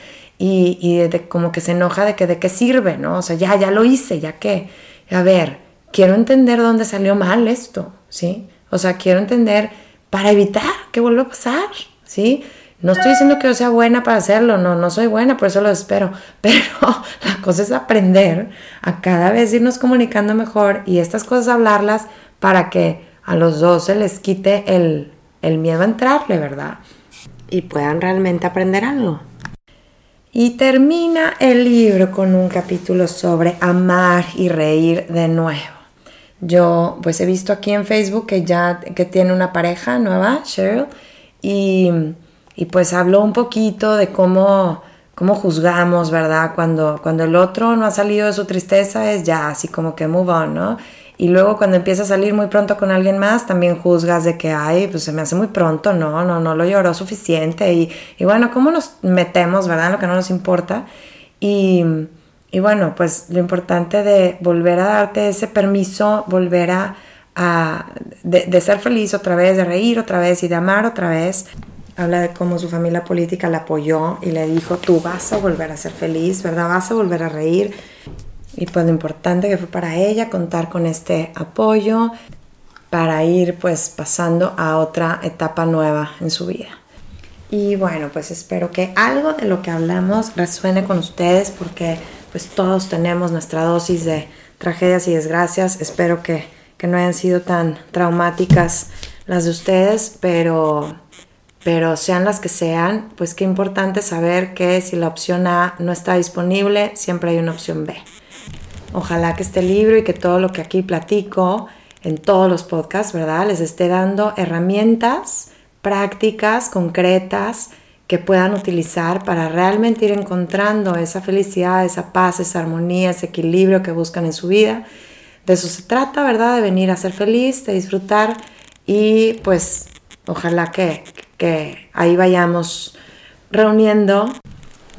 y, de, como que se enoja de que de qué sirve, ¿no? O sea, ya, ya lo hice, ya que, a ver, quiero entender dónde salió mal esto, ¿sí? O sea, quiero entender para evitar que vuelva a pasar, ¿sí? No estoy diciendo que yo sea buena para hacerlo, no, no soy buena, por eso lo espero, pero la cosa es aprender a cada vez irnos comunicando mejor y estas cosas hablarlas para que a los dos se les quite el, el miedo a entrarle, ¿verdad? Y puedan realmente aprender algo. Y termina el libro con un capítulo sobre amar y reír de nuevo. Yo pues he visto aquí en Facebook que ya que tiene una pareja nueva, Cheryl, y, y pues habló un poquito de cómo, cómo juzgamos, ¿verdad? Cuando, cuando el otro no ha salido de su tristeza es ya así como que move on, ¿no? Y luego cuando empieza a salir muy pronto con alguien más, también juzgas de que, ay, pues se me hace muy pronto, no, no, no lo lloró suficiente. Y, y bueno, ¿cómo nos metemos, verdad? En lo que no nos importa. Y, y, bueno, pues lo importante de volver a darte ese permiso, volver a, a de, de, ser feliz otra vez, de reír otra vez y de amar otra vez. Habla de cómo su familia política la apoyó y le dijo, tú vas a volver a ser feliz, ¿verdad? Vas a volver a reír y pues lo importante que fue para ella contar con este apoyo para ir pues pasando a otra etapa nueva en su vida. Y bueno, pues espero que algo de lo que hablamos resuene con ustedes porque pues todos tenemos nuestra dosis de tragedias y desgracias. Espero que, que no hayan sido tan traumáticas las de ustedes, pero, pero sean las que sean, pues qué importante saber que si la opción A no está disponible, siempre hay una opción B. Ojalá que este libro y que todo lo que aquí platico en todos los podcasts, ¿verdad? Les esté dando herramientas prácticas, concretas, que puedan utilizar para realmente ir encontrando esa felicidad, esa paz, esa armonía, ese equilibrio que buscan en su vida. De eso se trata, ¿verdad? De venir a ser feliz, de disfrutar y pues ojalá que, que ahí vayamos reuniendo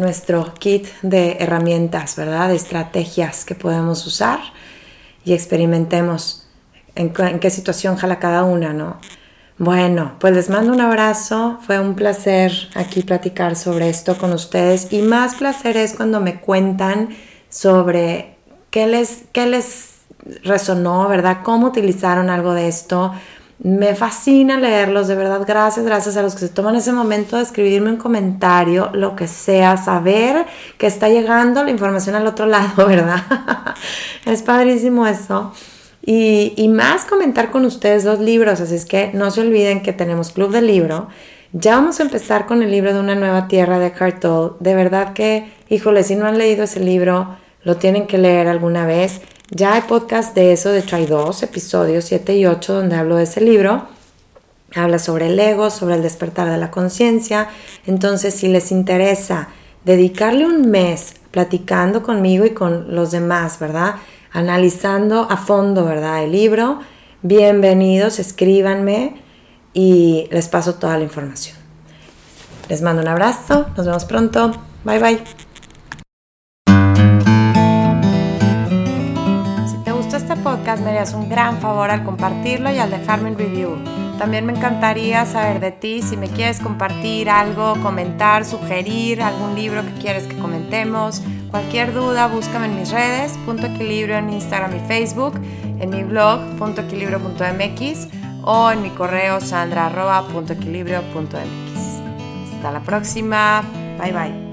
nuestro kit de herramientas, ¿verdad? De estrategias que podemos usar y experimentemos en, qué situación jala cada una, ¿no? Bueno, pues les mando un abrazo. Fue un placer aquí platicar sobre esto con ustedes. Y más placer es cuando me cuentan sobre qué les, qué les resonó, ¿verdad? Cómo utilizaron algo de esto. Me fascina leerlos, de verdad, gracias, gracias a los que se toman ese momento de escribirme un comentario, lo que sea, saber que está llegando la información al otro lado, ¿verdad? es padrísimo eso. Y, y, más comentar con ustedes dos libros, así es que no se olviden que tenemos Club de Libro. Ya vamos a empezar con el libro de Una Nueva Tierra de Cartol. De verdad que, híjole, si no han leído ese libro, lo tienen que leer alguna vez. Ya hay podcast de eso, de hecho hay dos episodios, 7 y 8, donde hablo de ese libro. Habla sobre el ego, sobre el despertar de la conciencia. Entonces, si les interesa dedicarle un mes platicando conmigo y con los demás, ¿verdad? Analizando a fondo, ¿verdad? El libro, bienvenidos, escríbanme y les paso toda la información. Les mando un abrazo, nos vemos pronto. Bye bye. Me harías un gran favor al compartirlo y al dejarme un review. También me encantaría saber de ti si me quieres compartir algo, comentar, sugerir algún libro que quieres que comentemos. Cualquier duda, búscame en mis redes, punto equilibrio en Instagram y Facebook, en mi blog, punto equilibrio.mx o en mi correo sandra.equilibrio.mx. Hasta la próxima. Bye bye.